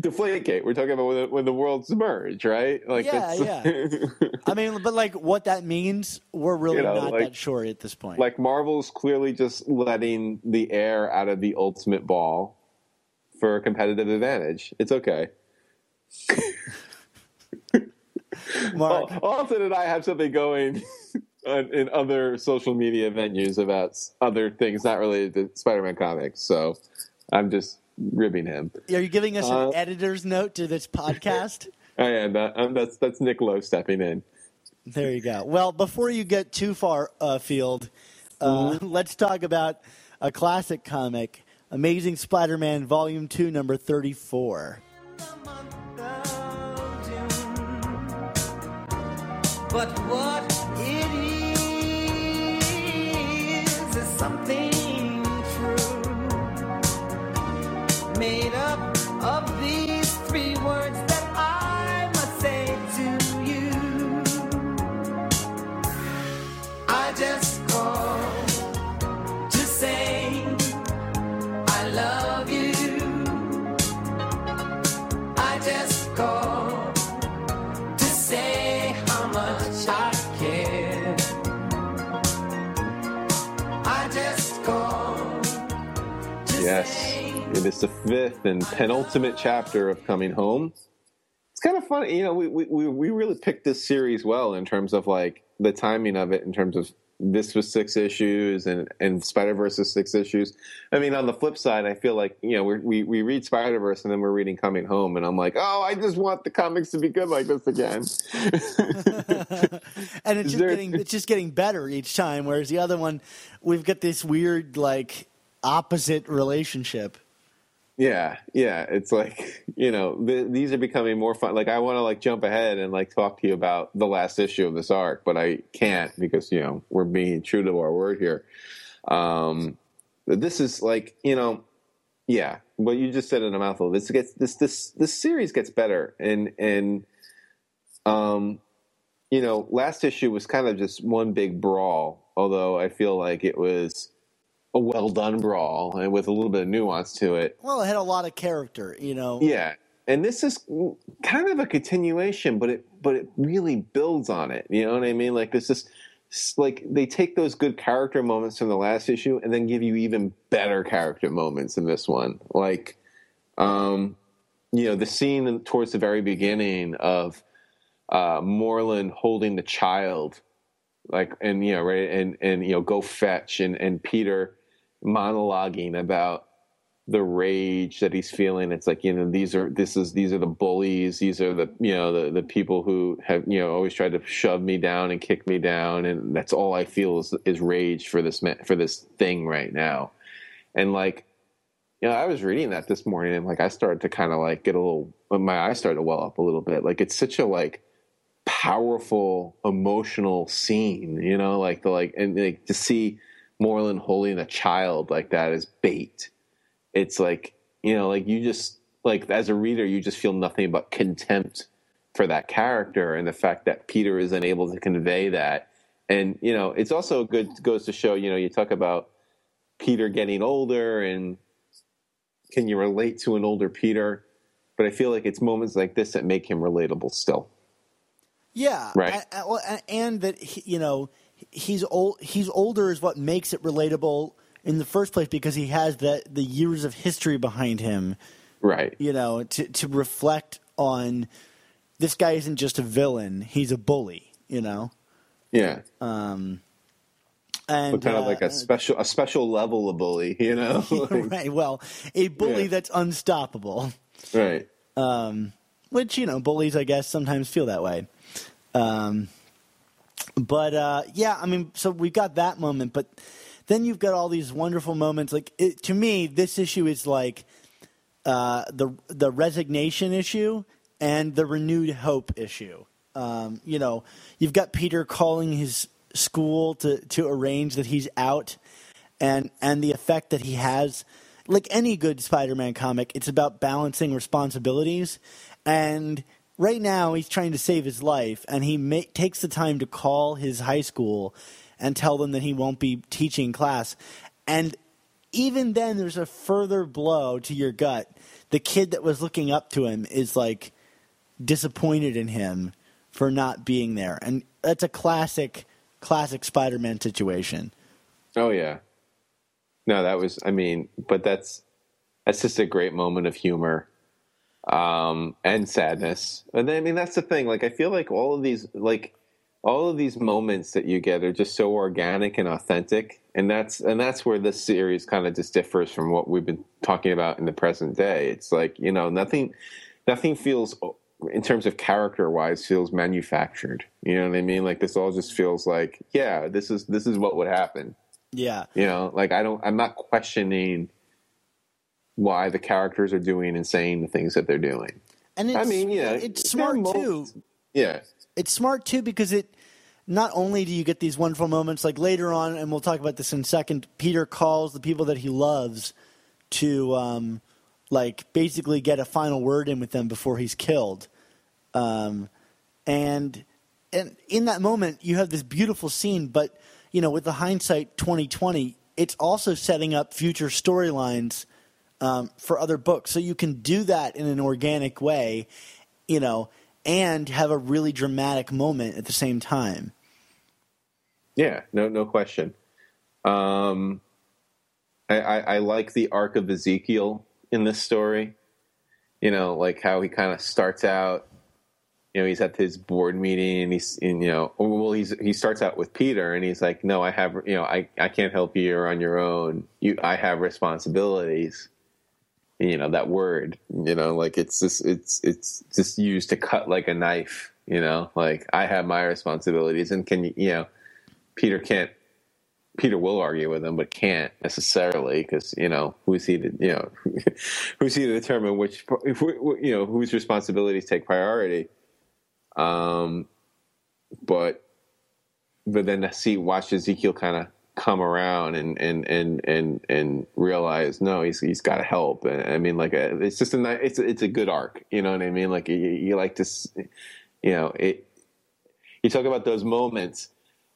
Deflategate. We're talking about when the, when the worlds merge, right? Like, Yeah, that's- [LAUGHS] I mean, but like what that means, we're really You know, not like- that sure at this point. like Marvel's clearly just letting the air out of the ultimate ball for a competitive advantage. It's okay. [LAUGHS] Mark, Al- Alton and I have something going on- in other social media venues about other things not related to Spider-Man comics. So I'm just ribbing him. are you giving us uh, an editor's note to this podcast? [LAUGHS] I am. That, um, that's that's Nick Lowe stepping in. There you go. Well, before you get too far afield, uh, [LAUGHS] let's talk about a classic comic Amazing Spider-Man Volume Two, number thirty-four. But what it is something Yes, it is the fifth and penultimate chapter of Coming Home. It's kind of funny, you know. We we we really picked this series well in terms of like the timing of it, in terms of this was six issues and and Spider Verse is six issues. I mean, on the flip side, I feel like you know we we we read Spider Verse and then we're reading Coming Home, and I'm like, oh, I just want the comics to be good like this again. [LAUGHS] and it's just there- getting it's just getting better each time. Whereas the other one, we've got this weird like opposite relationship. Yeah, yeah. It's like [LAUGHS] you know th- these are becoming more fun. Like I want to like jump ahead and like talk to you about the last issue of this arc, but I can't because you know we're being true to our word here. Um, this is like you know, yeah. What you just said in a mouthful. This gets this this this series gets better and and um, you know, last issue was kind of just one big brawl. Although I feel like it was a well done brawl and with a little bit of nuance to it. Well, it had a lot of character, you know. Yeah, and this is kind of a continuation, but it but it really builds on it. You know what I mean? Like this is like they take those good character moments from the last issue and then give you even better character moments in this one. Like, um, you know, the scene towards the very beginning of uh, Morlun holding the child, like, and you know, right, and and you know, go fetch, and and Peter monologuing about the rage that he's feeling. It's like you know these are this is these are the bullies. These are the you know the the people who have you know always tried to shove me down and kick me down, and that's all I feel is is rage for this for this thing right now. And like you know, I was reading that this morning, and like I started to kind of like get a little my eyes started to well up a little bit. Like it's such a like powerful emotional scene, you know, like the like and like to see Morlun holding a child like that as bait. It's like you know like you just like as a reader you just feel nothing but contempt for that character and the fact that peter is unable to convey that. And you know it's also good goes to show you know you talk about peter getting older and can you relate to an older peter? But i feel like it's moments like this that make him relatable still. Yeah, Right. a- a- well, and that he, you know he's old. He's older is what makes it relatable in the first place because he has the the years of history behind him. right You know, to to reflect on this guy isn't just a villain; he's a bully. You know, yeah and but kind of uh, like a special a special level of bully you know [LAUGHS] Like, right. Well, a bully Yeah. that's unstoppable. right Um, which you know bullies i guess sometimes feel that way um, but uh, yeah i mean so we've got that moment but then you've got all these wonderful moments. Like it, to me this issue is like uh, the the resignation issue and the renewed hope issue. Um, you know you've got peter calling his school to to arrange that he's out and and the effect that he has. Like any good spider-man comic it's about balancing responsibilities and right now he's trying to save his life and he ma- takes the time to call his high school and tell them that he won't be teaching class. And even then there's a further blow to your gut. The kid that was looking up to him is like disappointed in him for not being there. And that's a classic classic spider-man situation. Oh yeah. No, that was I mean, but that's that's just a great moment of humor um and sadness. And then, I mean that's the thing. Like I feel like all of these like all of these moments that you get are just so organic and authentic. And that's and that's where this series kind of just differs from what we've been talking about in the present day. It's like, you know, nothing nothing feels in terms of character wise feels manufactured. You know what I mean? Like this all just feels like, yeah, this is this is what would happen yeah you know like i don't i'm not questioning why the characters are doing and saying the things that they're doing. And it's, I mean, you know, it's smart too. Yeah, It's smart too because it not only do you get these wonderful moments like later on, and we'll talk about this in a second. Peter calls the people that he loves to um, like basically get a final word in with them before he's killed, um, and and in that moment you have this beautiful scene. But you know, with the hindsight twenty twenty, it's also setting up future storylines um, for other books. So you can do that in an organic way, you know, and have a really dramatic moment at the same time. yeah, no, no question. Um, I, I, I like the arc of Ezekiel in this story. You know, like how he kind of starts out. You know, he's at his board meeting, and he's, and, you know, well, he's he starts out with Peter, and he's like, "No, I have, you know, I, I can't help you. You're on your own. You, I have responsibilities." You know that word. You know, like it's just it's it's just used to cut like a knife. You know, like I have my responsibilities, and can you, you know, Peter can't Peter will argue with him, but can't necessarily because you know who's he to you know [LAUGHS] who's he to determine which you know whose responsibilities take priority. Um, but but then to see watch Ezekiel kind of come around and and and and and realize no he's he's got to help and I mean like a, it's just a ni- it's a, it's a good arc you know what I mean like you, you like to you know it you talk about those moments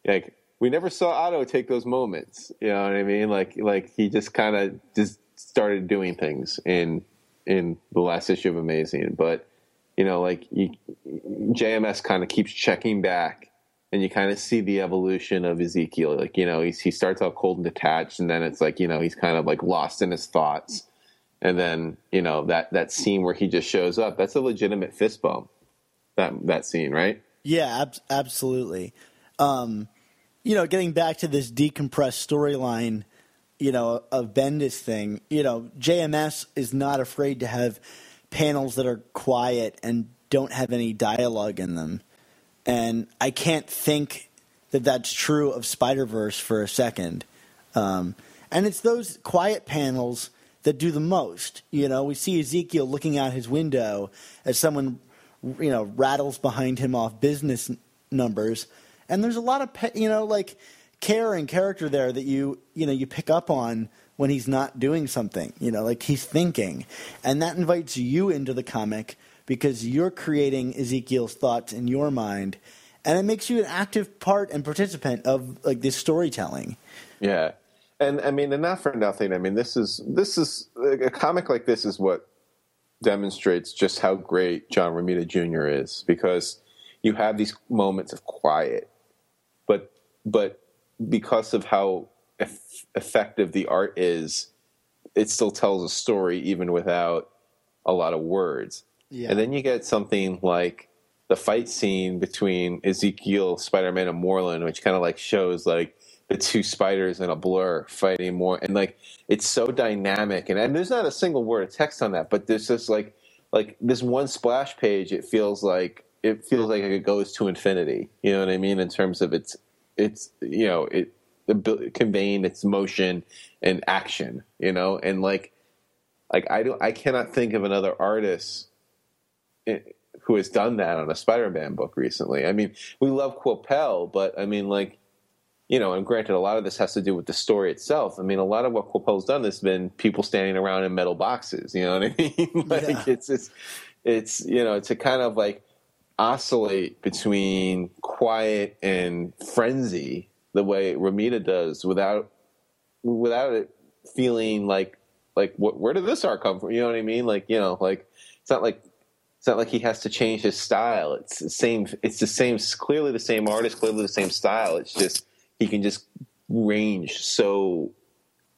like we never saw Otto take those moments. You know what I mean? Like like he just kind of just started doing things in in the last issue of Amazing, but you know like you, JMS kind of keeps checking back. And you kind of see the evolution of Ezekiel. Like, you know, he's, he starts out cold and detached, and then it's like, you know, he's kind of like lost in his thoughts. And then, you know, that, that scene where he just shows up, that's a legitimate fist bump. That, that scene, right? Yeah, ab- absolutely. Um, you know, getting back to this decompressed storyline, you know, of Bendis thing, you know, JMS is not afraid to have panels that are quiet and don't have any dialogue in them. And I can't think that that's true of Spider Verse for a second. Um, and it's those quiet panels that do the most. You know, we see Ezekiel looking out his window as someone, you know, rattles behind him off business n- numbers, and there's a lot of pe- you know like care and character there that you you know you pick up on when he's not doing something. You know, like he's thinking, and that invites you into the comic because you're creating Ezekiel's thoughts in your mind. And it makes you an active part and participant of like this storytelling. Yeah, and I mean, and not for nothing. I mean, this is this is a comic like this is what demonstrates just how great John Romita Jr. is because you have these moments of quiet, but but because of how eff- effective the art is, it still tells a story even without a lot of words. Yeah. And then you get something like the fight scene between Ezekiel, Spider Man, and Morlun, which kind of like shows like the two spiders in a blur fighting more, and like it's so dynamic. And, and there's not a single word of text on that, but there's just like like this one splash page. It feels like it feels like it goes to infinity. You know what I mean in terms of its it's you know it conveying its motion and action. You know, and like like I don't I cannot think of another artist Eh, who has done that on a Spider-Man book recently. I mean, we love Coipel, but I mean, like, you know, and granted, a lot of this has to do with the story itself. I mean, a lot of what Coipel's done has been people standing around in metal boxes. You know what I [LAUGHS] mean? like, Yeah. it's it's it's you know to kind of like oscillate between quiet and frenzy the way Romita does without without it feeling like like where did this art come from? You know what I mean? Like you know, like it's not like it's not like he has to change his style. It's the same. It's the same. Clearly the same artist. Clearly the same style. It's just he can just range so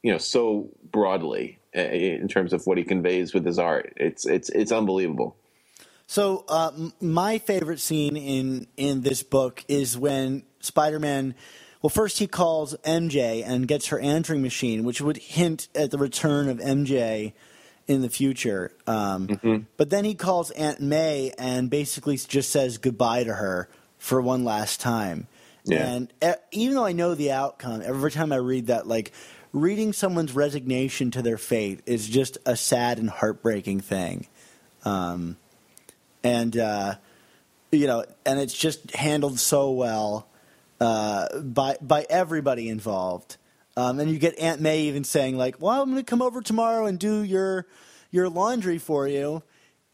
you know so broadly uh, in terms of what he conveys with his art. It's it's it's unbelievable. So uh, my favorite scene in in this book is when Spider-Man. Well, first he calls MJ and gets her answering machine, which would hint at the return of MJ in the future. Um, But then he calls Aunt May and basically just says goodbye to her for one last time. Yeah. And uh, even though I know the outcome, every time I read that like reading someone's resignation to their fate is just a sad and heartbreaking thing. Um, and uh, you know, and it's just handled so well uh, by by everybody involved. Um, and you get Aunt May even saying like, "Well, I'm going to come over tomorrow and do your your laundry for you,"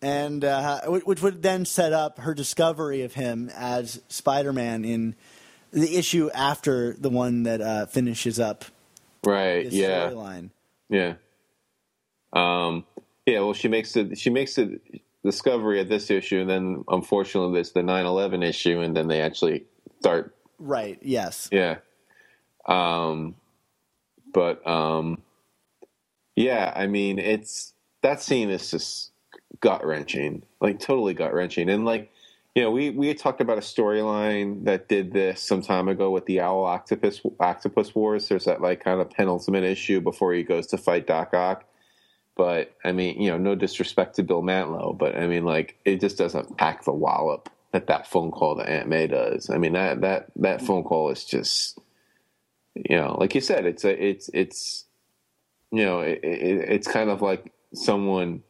and uh, which would then set up her discovery of him as Spider-Man in the issue after the one that uh, finishes up Right. Yeah. storyline. Yeah. Um, yeah. Well, she makes the she makes the discovery of this issue, and then unfortunately, there's the 9/11 issue, and then they actually start. Right. Yes. Yeah. Um, but um, yeah. I mean, it's that scene is just gut wrenching, like totally gut wrenching, and like. You know, we, we had talked about a storyline that did this some time ago with the Owl Octopus Octopus Wars. There's that like kind of penultimate issue before he goes to fight Doc Ock. But I mean, you know, no disrespect to Bill Mantlo, but I mean, like, it just doesn't pack the wallop that that phone call to Aunt May does. I mean, that that that phone call is just, you know, like you said, it's a it's it's, you know, it, it, it's kind of like someone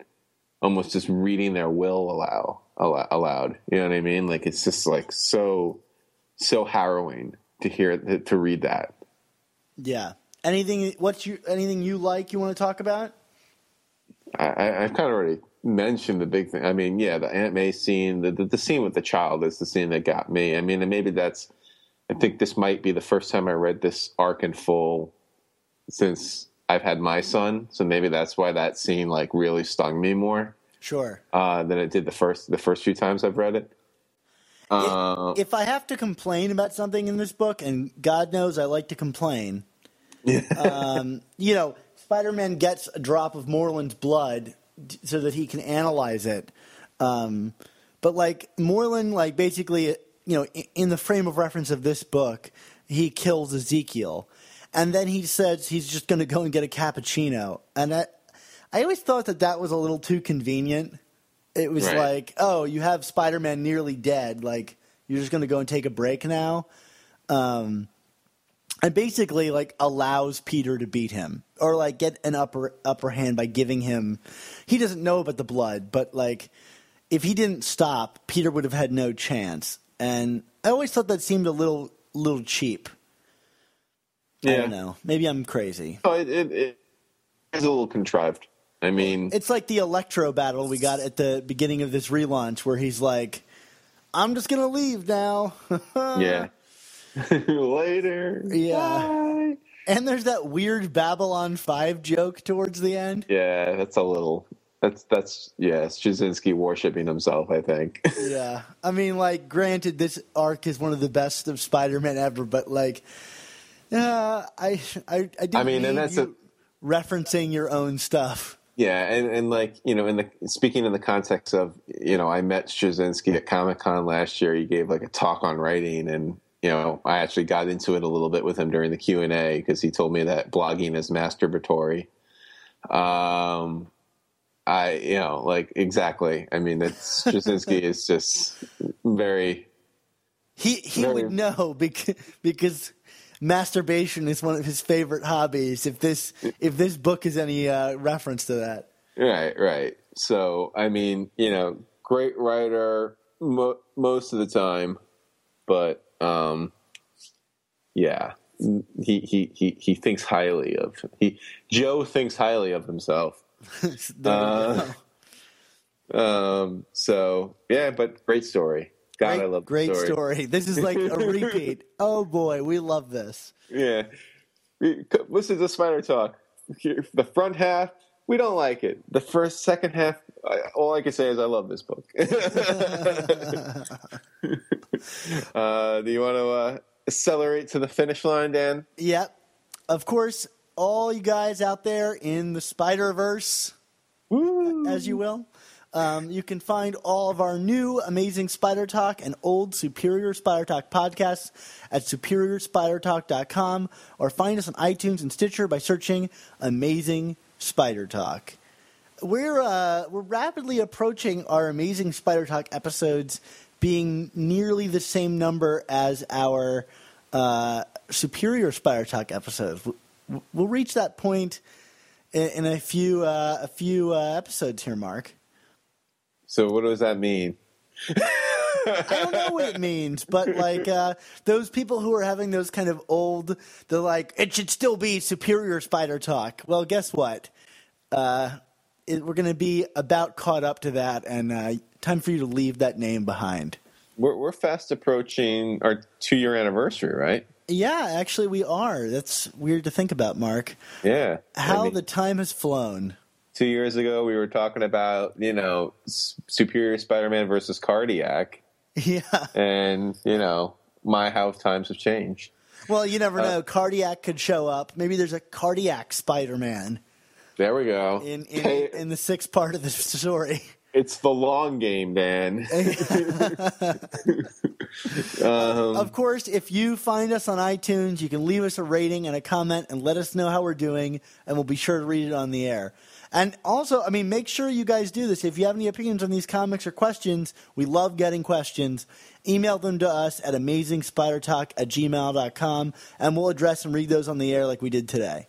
almost just reading their will aloud aloud. You know what I mean? Like it's just like so so harrowing to hear to read that. Yeah. Anything? What's you? Anything you like? You want to talk about? I, I, I've kind of already mentioned the big thing. I mean, yeah, the Aunt May scene, the, the the scene with the child is the scene that got me. I mean, and maybe that's. I think this might be the first time I read this arc in full since I've had my son. So maybe that's why that scene like really stung me more Sure. uh, than it did the first the first few times I've read it. Uh, if I have to complain about something in this book, and God knows I like to complain, um, you know, Spider Man gets a drop of Morlun's blood so that he can analyze it. Um, but like Moreland, like basically, you know, in the frame of reference of this book, he kills Ezekiel, and then he says he's just going to go and get a cappuccino, and I, I always thought that that was a little too convenient. It was Right. like, oh, you have Spider Man nearly dead, like you're just going to go and take a break now. Um, and basically like allows Peter to beat him or like get an upper upper hand by giving him he doesn't know about the blood but like if he didn't stop Peter would have had no chance and I always thought that seemed a little little cheap I Yeah. don't know maybe I'm crazy oh, it, it, it is a little contrived. I mean, it's like the electro battle we got at the beginning of this relaunch where he's like I'm just going to leave now [LAUGHS] yeah. [LAUGHS] Later. Yeah. Bye. and there's that weird Babylon 5 joke towards the end Yeah, that's a little. That's that's yeah. Straczynski worshipping himself. I think. [LAUGHS] Yeah, I mean, like, granted, this arc is one of the best of Spider-Man ever, but like, uh, I, I, I, do I mean, and that's you referencing your own stuff. yeah, and and like you know, in the speaking in the context of you know, I met Straczynski at Comic Con last year. He gave like a talk on writing, and you know, I actually got into it a little bit with him during the Q and A because he told me that blogging is masturbatory. Um, I you know, like exactly. I mean, it's Straczynski [LAUGHS] is just very He, he Very- would know [LAUGHS] because because masturbation is one of his favorite hobbies. If this, if this book is any uh, reference to that, Right, right. So, I mean, you know, great writer mo- most of the time, but um, yeah, he, he he he thinks highly of he. Joe thinks highly of himself. [LAUGHS] Uh. [LAUGHS] Um, so yeah, but great story. God, great, I love the great story. story. This is like a repeat. [LAUGHS] oh boy, we love this. Yeah, listen to Spider Talk. The front half, we don't like it. The first, second half, I, all I can say is I love this book. uh, do you want to uh, accelerate to the finish line, Dan? Yep. Of course, all you guys out there in the Spider Verse, as you will, um, you can find all of our new amazing Spider Talk and old Superior Spider Talk podcasts at superiorspidertalk.com or find us on iTunes and Stitcher by searching Amazing Spider Talk. We're uh, we're rapidly approaching our Amazing Spider Talk episodes being nearly the same number as our uh, Superior Spider Talk episodes. We'll reach that point in, in a few uh, a few uh, episodes here, Mark. So what does that mean? I don't know what it means, but like uh, those people who are having those kind of old, they're like, it should still be superior spider talk. Well, guess what? Uh, it, we're going to be about caught up to that, and uh, time for you to leave that name behind. We're we're fast approaching our two year anniversary, right? Yeah, actually, we are. That's weird to think about, Mark. Yeah. How I mean, the time has flown. two years ago we were talking about you know S- Superior Spider-Man versus Cardiac, [LAUGHS] Yeah. and you know my how times have changed. Well, you never Uh, know. Cardiac could show up. Maybe there's a cardiac Spider-Man There we go. in in, Hey, in the sixth part of the story. It's the long game, Dan. [LAUGHS] um, Of course, if you find us on iTunes, you can leave us a rating and a comment and let us know how we're doing, and we'll be sure to read it on the air. And also, I mean, make sure you guys do this. If you have any opinions on these comics or questions, we love getting questions. Email them to us at amazingspidertalk at gmail.com, and we'll address and read those on the air like we did today.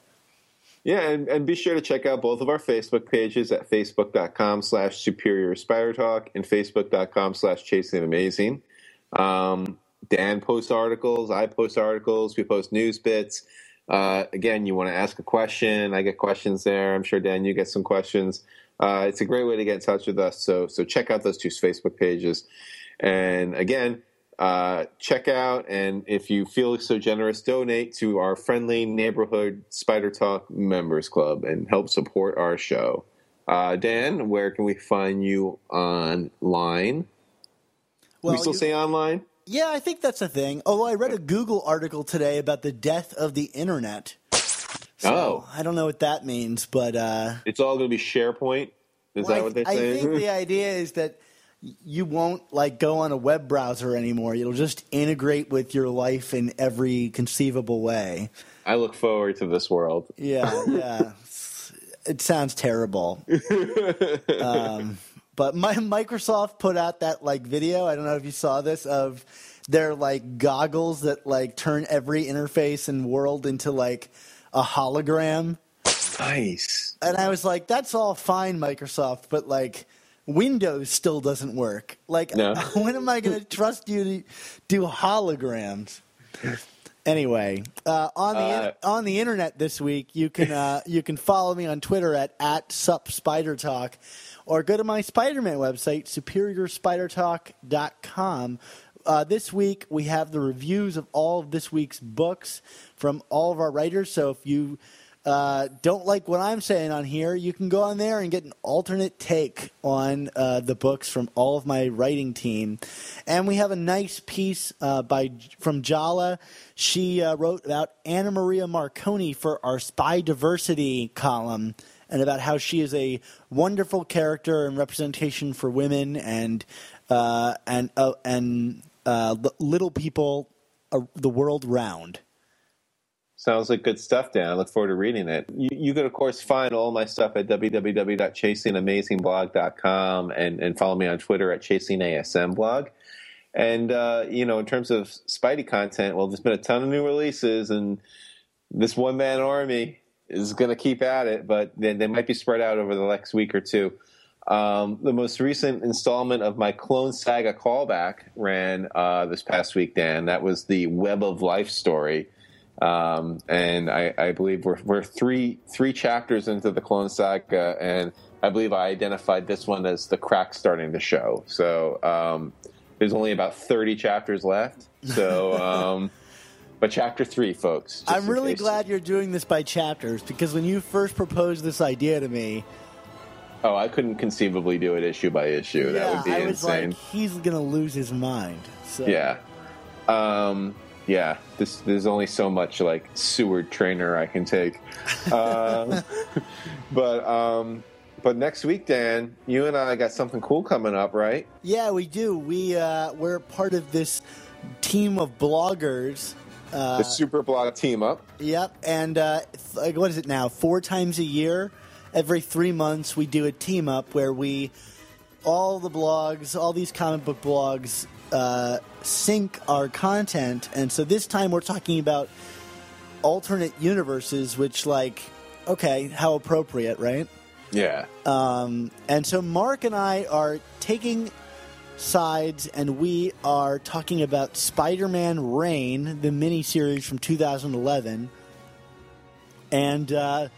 Yeah, and, and be sure to check out both of our Facebook pages at facebook.com slash superior spider talk and facebook.com slash chasing amazing. Um, Dan posts articles, I post articles, we post news bits. Uh, again, you want to ask a question, I get questions there. I'm sure, Dan, you get some questions. Uh, it's a great way to get in touch with us. So, so check out those two Facebook pages. And again, uh, check out and if you feel so generous, donate to our friendly neighborhood Spider Talk Members Club and help support our show. Uh, Dan, where can we find you online? Well, we still you- say online? Yeah, I think that's a thing. Although I read a Google article today about the death of the internet. So, Oh. I don't know what that means, but uh, It's all going to be SharePoint. Is well, that I, what they're I saying? think the [LAUGHS] idea is that you won't like go on a web browser anymore. It'll just integrate with your life in every conceivable way. I look forward to this world. Yeah, yeah. [LAUGHS] it sounds terrible. um, but my, Microsoft put out that like video. I don't know if you saw this of their like goggles that like turn every interface and world into like a hologram. Nice. And I was like, that's all fine, Microsoft, but like Windows still doesn't work. Like, No. [LAUGHS] when am I going [LAUGHS] to trust you to do holograms? Anyway, uh, on the Uh, on the internet this week, you can [LAUGHS] uh, you can follow me on Twitter at at sup spider talk, or go to my Spider-Man website superiorspidertalk.com. Uh, this week we have the reviews of all of this week's books from all of our writers. So if you uh, don't like what I'm saying on here, you can go on there and get an alternate take on uh, the books from all of my writing team. And we have a nice piece uh, by from Jala. She uh, wrote about Anna Maria Marconi for our Spy Diversity column. And about how she is a wonderful character and representation for women and uh, and and little people the world round. Sounds like good stuff, Dan. I look forward to reading it. You, you of course, find all my stuff at www.chasingamazingblog.com and, and follow me on Twitter at chasingasmblog. And, uh, you know, in terms of Spidey content, well, there's been a ton of new releases, and this one man army is going to keep at it, but they, they might be spread out over the next week or two. Um, the most recent installment of my Clone Saga callback ran uh, this past week, Dan. That was the Web of Life story. Um, and I, I believe we're, we're three three chapters into the Clone Saga, and I believe I identified this one as the crack starting to show. So um, there's only about 30 chapters left. So, um, [LAUGHS] but chapter three, folks. I'm really glad you're doing this by chapters because when you first proposed this idea to me, Oh, I couldn't conceivably do it issue by issue. that would be I was insane. like, he's gonna lose his mind. So Yeah. Um, yeah. This, there's only so much like Seward Trainer I can take. [LAUGHS] Uh, but um, but next week, Dan, you and I got something cool coming up, right? yeah, we do. We uh, we're part of this team of bloggers. Uh, the Super Blog team up. Yep, and uh, like what is it now? Four times a year, every three months, we do a team up where we all the blogs, all these comic book blogs, uh, sync our content, and so this time we're talking about alternate universes, which like okay, how appropriate, right? Yeah. Um, and so Mark and I are taking sides, and we are talking about Spider-Man: Reign, the miniseries from 2011, and uh,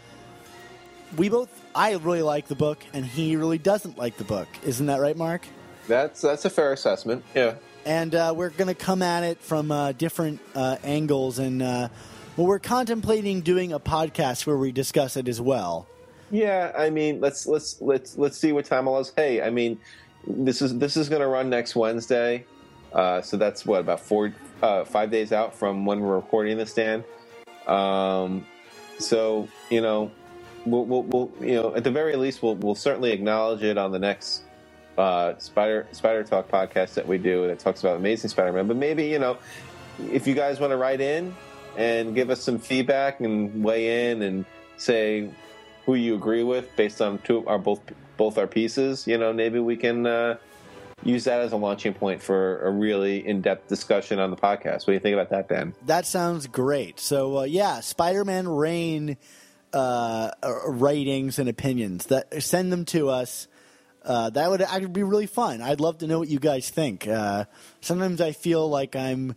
we both. I really like the book, and he really doesn't like the book. Isn't that right, Mark? That's that's a fair assessment. Yeah. and uh, we're going to come at it from uh, different uh, angles. And uh, well, we're contemplating doing a podcast where we discuss it as well. Yeah, I mean, let's let's let's let's see what time allows. Hey, I mean, this is this is going to run next Wednesday, uh, so that's what about four uh, five days out from when we're recording this, Dan. Um, so you know, we'll, we'll, we'll you know at the very least we'll we'll certainly acknowledge it on the next uh, Spider Spider Talk podcast that we do that talks about Amazing Spider-Man. But maybe you know, if you guys want to write in and give us some feedback and weigh in and say who you agree with based on two our both both our pieces, you know, maybe we can uh, use that as a launching point for a really in-depth discussion on the podcast. What do you think about that, Ben? That sounds great. So uh, yeah, Spider-Man Reign. uh, uh, and opinions. That send them to us. Uh, that would actually be really fun. I'd love to know what you guys think. Uh, sometimes I feel like I'm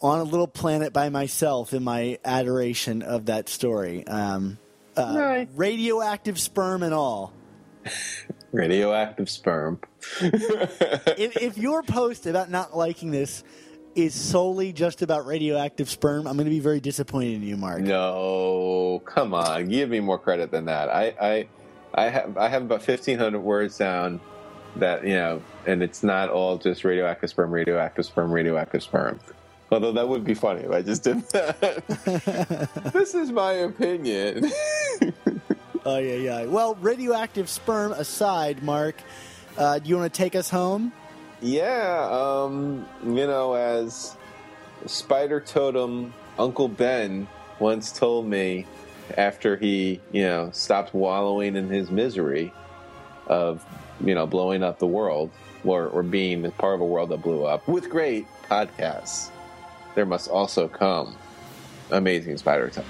on a little planet by myself in my adoration of that story. Um, uh, Right. Radioactive sperm and all. [LAUGHS] Radioactive sperm. [LAUGHS] if, if your post about not liking this is solely just about radioactive sperm, I'm going to be very disappointed in you, Mark. No, come on, give me more credit than that. I, I, I have I have about fifteen hundred words down that you know, and it's not all just radioactive sperm, radioactive sperm, radioactive sperm. Although that would be funny if I just did that. [LAUGHS] this is my opinion. Oh yeah, yeah. Well, radioactive sperm aside, Mark, uh, do you want to take us home? yeah, um, you know, as Spider Totem Uncle Ben once told me after he, you know, stopped wallowing in his misery of, you know, blowing up the world or, or being part of a world that blew up with great podcasts, there must also come amazing Spider Talk.